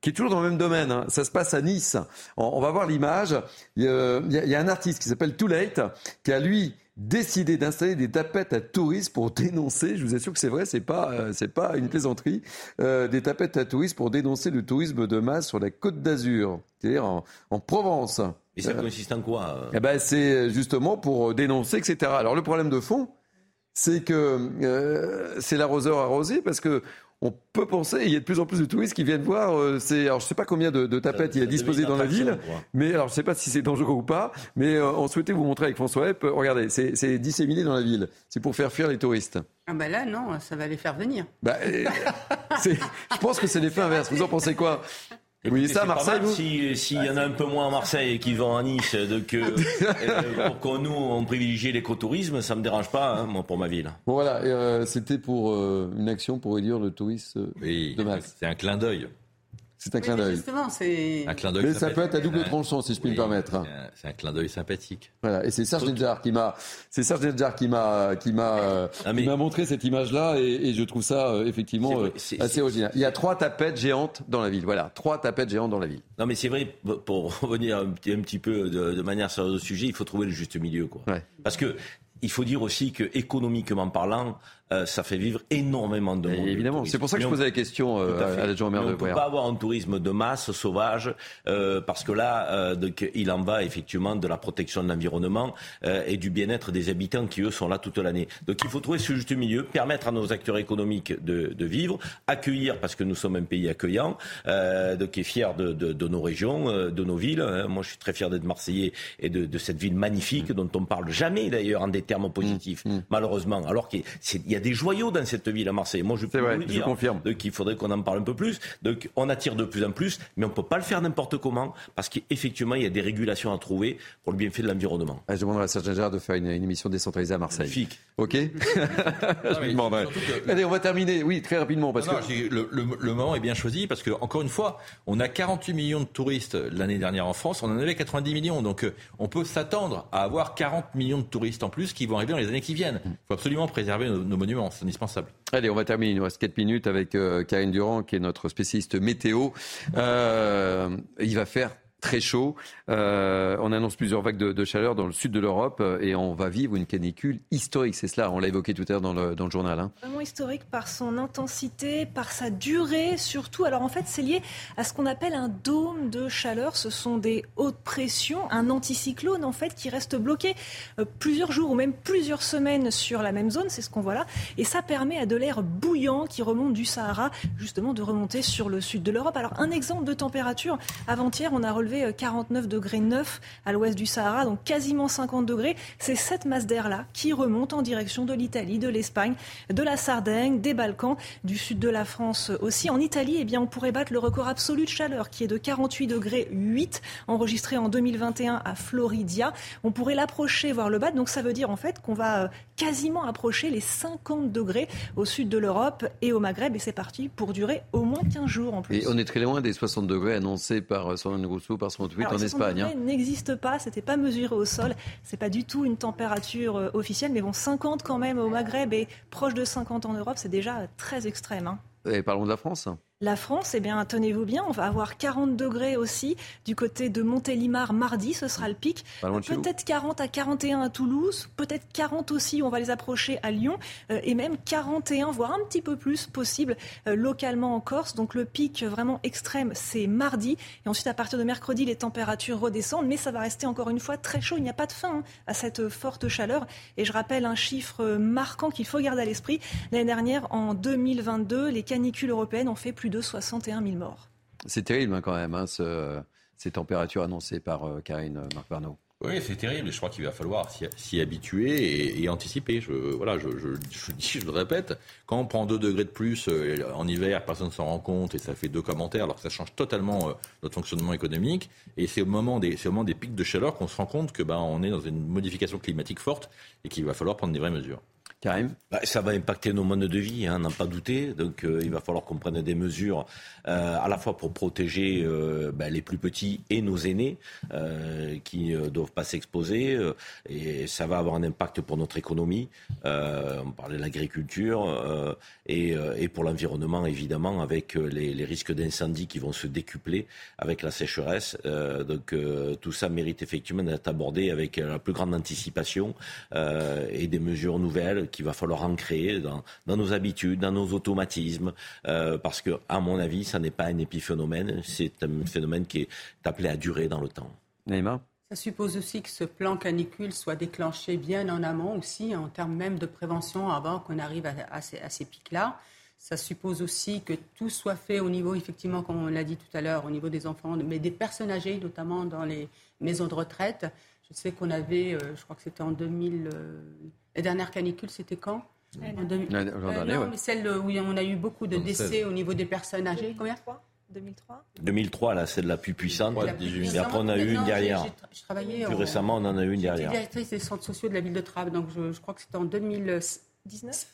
qui est toujours dans le même domaine. hein. Ça se passe à Nice. On, on va voir l'image. Il, y a- il y a- il y a un artiste qui s'appelle Too Late, qui a lui décidé d'installer des tapettes à touristes pour dénoncer. Je vous assure que c'est vrai, c'est pas euh, c'est pas une plaisanterie. euh, des tapettes à touristes pour dénoncer le tourisme de masse sur la Côte d'Azur, c'est-à-dire en, en Provence.
Et ça consiste en quoi euh?
Eh ben, c'est justement pour dénoncer, etc. Alors le problème de fond, c'est que euh, c'est l'arroseur arrosé parce que on peut penser, il y a de plus en plus de touristes qui viennent voir. euh, c'est, alors je sais pas combien de, de tapettes il y a disposé dans la ville, mais alors je sais pas si c'est dangereux ou pas. Mais euh, on souhaitait vous montrer avec François Epp. euh, regardez, c'est, c'est disséminé dans la ville. C'est pour faire fuir les touristes.
Ah bah là, non, ça va les faire venir.
Bah, euh, c'est- je pense que c'est l'effet inverse. Vous en pensez quoi?
Écoutez,
ça à Marseille, vous
si- S'il y en a un peu moins à Marseille et qui vont à Nice, donc, euh, pour qu'on nous, on privilégie l'écotourisme, ça me dérange pas, hein, moi, pour ma ville.
Bon voilà, euh, c'était pour euh, une action pour réduire le tourisme euh, de masse.
C'est un clin d'œil.
C'est un clin d'œil.
Justement, c'est.
Un clin d'œil
Mais ça peut être à double tranchant, si je puis me permettre.
C'est un- clin d'œil sympathique.
Voilà, et c'est Serge Nedjar qui m'a, c'est Serge Nedjar qui m'a, qui m'a, euh,
Ah,
qui m'a montré cette image-là, et, je trouve ça euh, effectivement euh, assez original. Il y a trois tapettes géantes dans la ville. Voilà, trois tapettes géantes dans la ville.
Non, mais c'est vrai, pour revenir un petit, un petit peu de, de manière sérieuse au sujet, il faut trouver le juste milieu. Quoi. Parce que il faut dire aussi que économiquement parlant, euh, ça fait vivre énormément de monde.
évidemment, c'est pour ça que je
on-
posais la question euh,
à
à l'adjoint maire de
on ne peut pas avoir un tourisme de masse, sauvage, euh, parce que là, euh, donc, il en va effectivement de la protection de l'environnement et du bien-être des habitants qui, eux, sont là toute l'année. Donc il faut trouver ce juste milieu, permettre à nos acteurs économiques de, de vivre, accueillir, parce que nous sommes un pays accueillant, donc, qui est fier de, de- de nos régions, de nos villes. hein. Moi, je suis très fier d'être Marseillais et de, cette ville magnifique dont on parle jamais d'ailleurs en des termes positifs,
Mmh.
malheureusement. Alors qu'il y a- a des joyaux dans cette ville à Marseille. Moi, je peux
vrai,
vous le
je
dire.
confirme.
Donc il faudrait qu'on en parle un peu plus. Donc on attire de plus en plus, mais on ne peut pas le faire n'importe comment parce qu'effectivement il y a des régulations à trouver pour le bienfait de l'environnement.
Ah, je demanderai à Serge de faire une, une émission décentralisée à Marseille.
Magnifique.
Ok. je lui demanderai.
que-
Allez, on va terminer. Oui, très rapidement parce
Non,
que.
je le, le- le moment est bien choisi parce que, encore une fois, on a 48 millions de touristes l'année dernière en France, on en avait 90 millions. Donc, euh, on peut s'attendre à avoir 40 millions de touristes en plus qui vont arriver dans les années qui viennent. Il faut absolument préserver nos, nos monuments, c'est indispensable.
Allez, on va terminer. Il nous reste 4 minutes avec euh, Karine Durand, qui est notre spécialiste météo. Euh, il va faire très chaud. Euh, on annonce plusieurs vagues de, de chaleur dans le sud de l'Europe euh, et on va vivre une canicule historique. C'est cela, on l'a évoqué tout à l'heure dans le, dans le journal. hein.
Vraiment historique par son intensité, par sa durée surtout. Alors en fait, c'est lié à ce qu'on appelle un dôme de chaleur. Ce sont des hautes pressions, un anticyclone en fait qui reste bloqué euh, plusieurs jours ou même plusieurs semaines sur la même zone. C'est ce qu'on voit là. Et ça permet à de l'air bouillant qui remonte du Sahara justement de remonter sur le sud de l'Europe. Alors un exemple de température. Avant-hier, on a relevé euh, 49 degrés 9 à l'ouest du Sahara, donc quasiment 50 degrés. C'est cette masse d'air-là qui remonte en direction de l'Italie, de l'Espagne, de la Sardaigne, des Balkans, du sud de la France aussi. En Italie, eh bien, on pourrait battre le record absolu de chaleur qui est de 48 degrés 8 enregistré en 2021 à Floridia. On pourrait l'approcher, voire le battre. Donc ça veut dire en fait qu'on va euh, quasiment approcher les 50 degrés au sud de l'Europe et au Maghreb. Et c'est parti pour durer au moins 15 jours en plus.
Et on est très loin des 60 degrés annoncés par euh, Sandrine Rousseau par son tweet
Alors,
en
60
Espagne. hein.
n'existe pas, c'était pas mesuré au sol, c'est pas du tout une température euh, officielle, mais bon, 50 quand même au Maghreb et proche de 50 en Europe, c'est déjà très extrême. hein.
Et parlons de la France.
La France, eh bien, tenez-vous bien, on va avoir 40 degrés aussi du côté de Montélimar mardi, ce sera le pic. Peut-être 40 à 41 à Toulouse, peut-être 40 aussi, on va les approcher à Lyon, euh, et même 41, voire un petit peu plus possible euh, localement en Corse. Donc le pic vraiment extrême, c'est mardi. Et ensuite, à partir de mercredi, les températures redescendent, mais ça va rester encore une fois très chaud. Il n'y a pas de fin hein, à cette forte chaleur. Et je rappelle un chiffre marquant qu'il faut garder à l'esprit. L'année dernière, en 2022, les canicules européennes ont fait plus de 61 000 morts.
C'est terrible hein, quand même, hein, ce- ces températures annoncées par euh, Karine euh, Marc Barneau.
Oui, c'est terrible. Je crois qu'il va falloir s'y habituer et, et, anticiper. Je, voilà, je, je, je, dis, je le répète, quand on prend 2 degrés de plus euh, en hiver, personne ne s'en rend compte et ça fait deux commentaires, alors que ça change totalement euh, notre fonctionnement économique. Et c'est au moment des, au moment des pics de chaleur qu'on se rend compte que ben, on est dans une modification climatique forte et qu'il va falloir prendre des vraies mesures.
Bah, Ça va impacter nos modes de vie, hein, n'en pas douter. Donc euh, il va falloir qu'on prenne des mesures euh, à la fois pour protéger euh, bah, les plus petits et nos aînés qui ne doivent pas s'exposer. et ça va avoir un impact pour notre économie. on parlait de l'agriculture et, pour l'environnement, évidemment, avec les, les risques d'incendie qui vont se décupler avec la sécheresse. donc tout ça mérite effectivement d'être abordé avec la plus grande anticipation et des mesures nouvelles qu'il va falloir ancrer dans, dans, nos habitudes, dans nos automatismes, euh, parce que, à mon avis, ça n'est pas un épiphénomène, c'est un phénomène qui est appelé à durer dans le temps.
Neymar
ça suppose aussi que ce plan canicule soit déclenché bien en amont aussi, en termes même de prévention, avant qu'on arrive à, à ces, ces pics-là. Ça suppose aussi que tout soit fait au niveau, effectivement, comme on l'a dit tout à l'heure, au niveau des enfants, mais des personnes âgées, notamment dans les maisons de retraite. Je sais qu'on avait, euh, je crois que c'était en 2000, la dernière canicule, c'était quand
en 2000... euh, non,
mais celle où on a eu beaucoup de décès au niveau des personnes âgées. Combien
2003
2003, là, c'est de la plus puissante. Et après, on a eu une derrière.
Je travaillais
plus récemment, on en a eu une derrière.
J'étais directrice des centres sociaux de la ville de Traves, donc je, je crois que c'était en 2019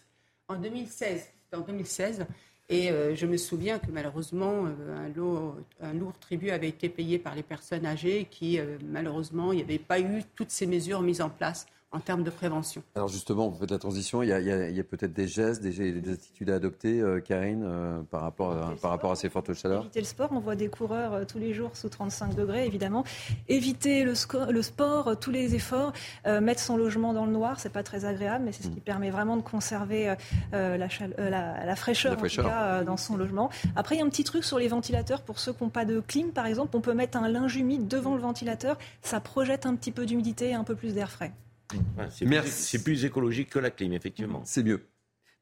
En 2016. C'était en 2016. Et euh, je me souviens que malheureusement, euh, un, lourd, tribut avait été payé par les personnes âgées qui, euh, malheureusement, il n'y avait pas eu toutes ces mesures mises en place en termes de prévention.
Alors justement, vous faites la transition, il y a, a, a peut-être des gestes, des, des, attitudes à adopter, euh, Karine, euh, par, rapport à, par rapport à ces fortes chaleurs?
Éviter le sport, on voit des coureurs euh, tous les jours sous 35 degrés, évidemment. Éviter le, le sport, tous les efforts, euh, mettre son logement dans le noir, c'est pas très agréable, mais c'est ce qui mmh. permet vraiment de conserver la, la, la, fraîcheur,
la fraîcheur.
En tout cas, dans son logement. Après, il y a un petit truc sur les ventilateurs, pour ceux qui n'ont pas de clim, par exemple, on peut mettre un linge humide devant le ventilateur, ça projette un petit peu d'humidité et un peu plus d'air frais.
Ouais, c'est plus, plus, écologique que la clim, effectivement.
C'est mieux.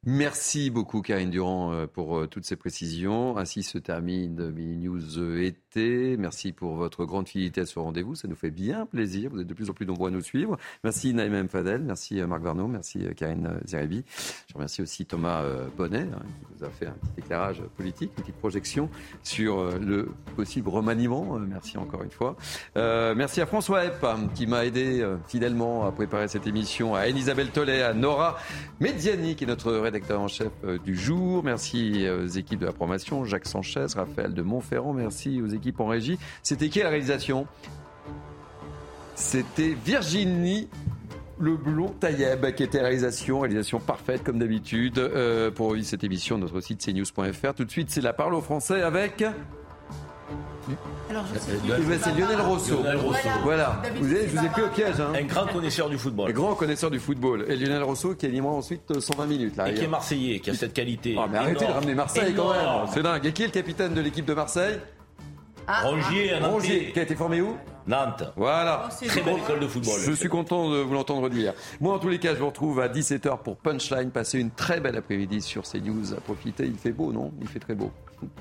Merci beaucoup Karine Durand euh, pour euh, toutes ces précisions. Ainsi se termine Mini News été. Merci pour votre grande fidélité à ce rendez-vous. Ça nous fait bien plaisir. Vous êtes de plus en plus nombreux à nous suivre. Merci Naïm Fadel. Merci euh, Marc Varnaud. Merci Karine Zerebi. Je remercie aussi Thomas Bonnet hein, qui nous a fait un petit éclairage politique, une petite projection sur le possible remaniement. Merci encore une fois. Euh, merci à François Epp hein, qui m'a aidé fidèlement à préparer cette émission, à Elisabeth Tollet, à Nora Mediani qui est notre rédacteur en chef du jour. Merci aux équipes de la promotion, Jacques Sanchez, Raphaël de Montferrand. Merci aux équipes en régie. C'était qui la réalisation? C'était Virginie Leblon Taïeb qui était réalisation, réalisation parfaite comme d'habitude. Euh, pour cette émission, notre site cnews.fr. Tout de suite, c'est la parole aux Français avec.
Alors, je
sais c'est
Lionel Rousseau.
Voilà. Vous avez, je vous ai pris au piège. Hein.
Un grand connaisseur du football.
Un grand connaisseur du football. Et Lionel Rousseau qui animera ensuite 120 minutes. Là,
et qui est marseillais, qui a cette qualité.
Oh, mais arrêtez de ramener Marseille quand même. C'est dingue. Et qui est le capitaine de l'équipe de Marseille
ah, Rongier,
ah, Rongier, qui a été formé où
Nantes.
Voilà.
Oh, Très belle école de football.
Je suis content de vous l'entendre dire. Moi, en tous les cas, je vous retrouve à 17h pour Punchline. Passez une très belle après-midi sur CNews. À profiter. Il fait beau, non? Il fait très beau.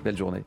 Belle journée.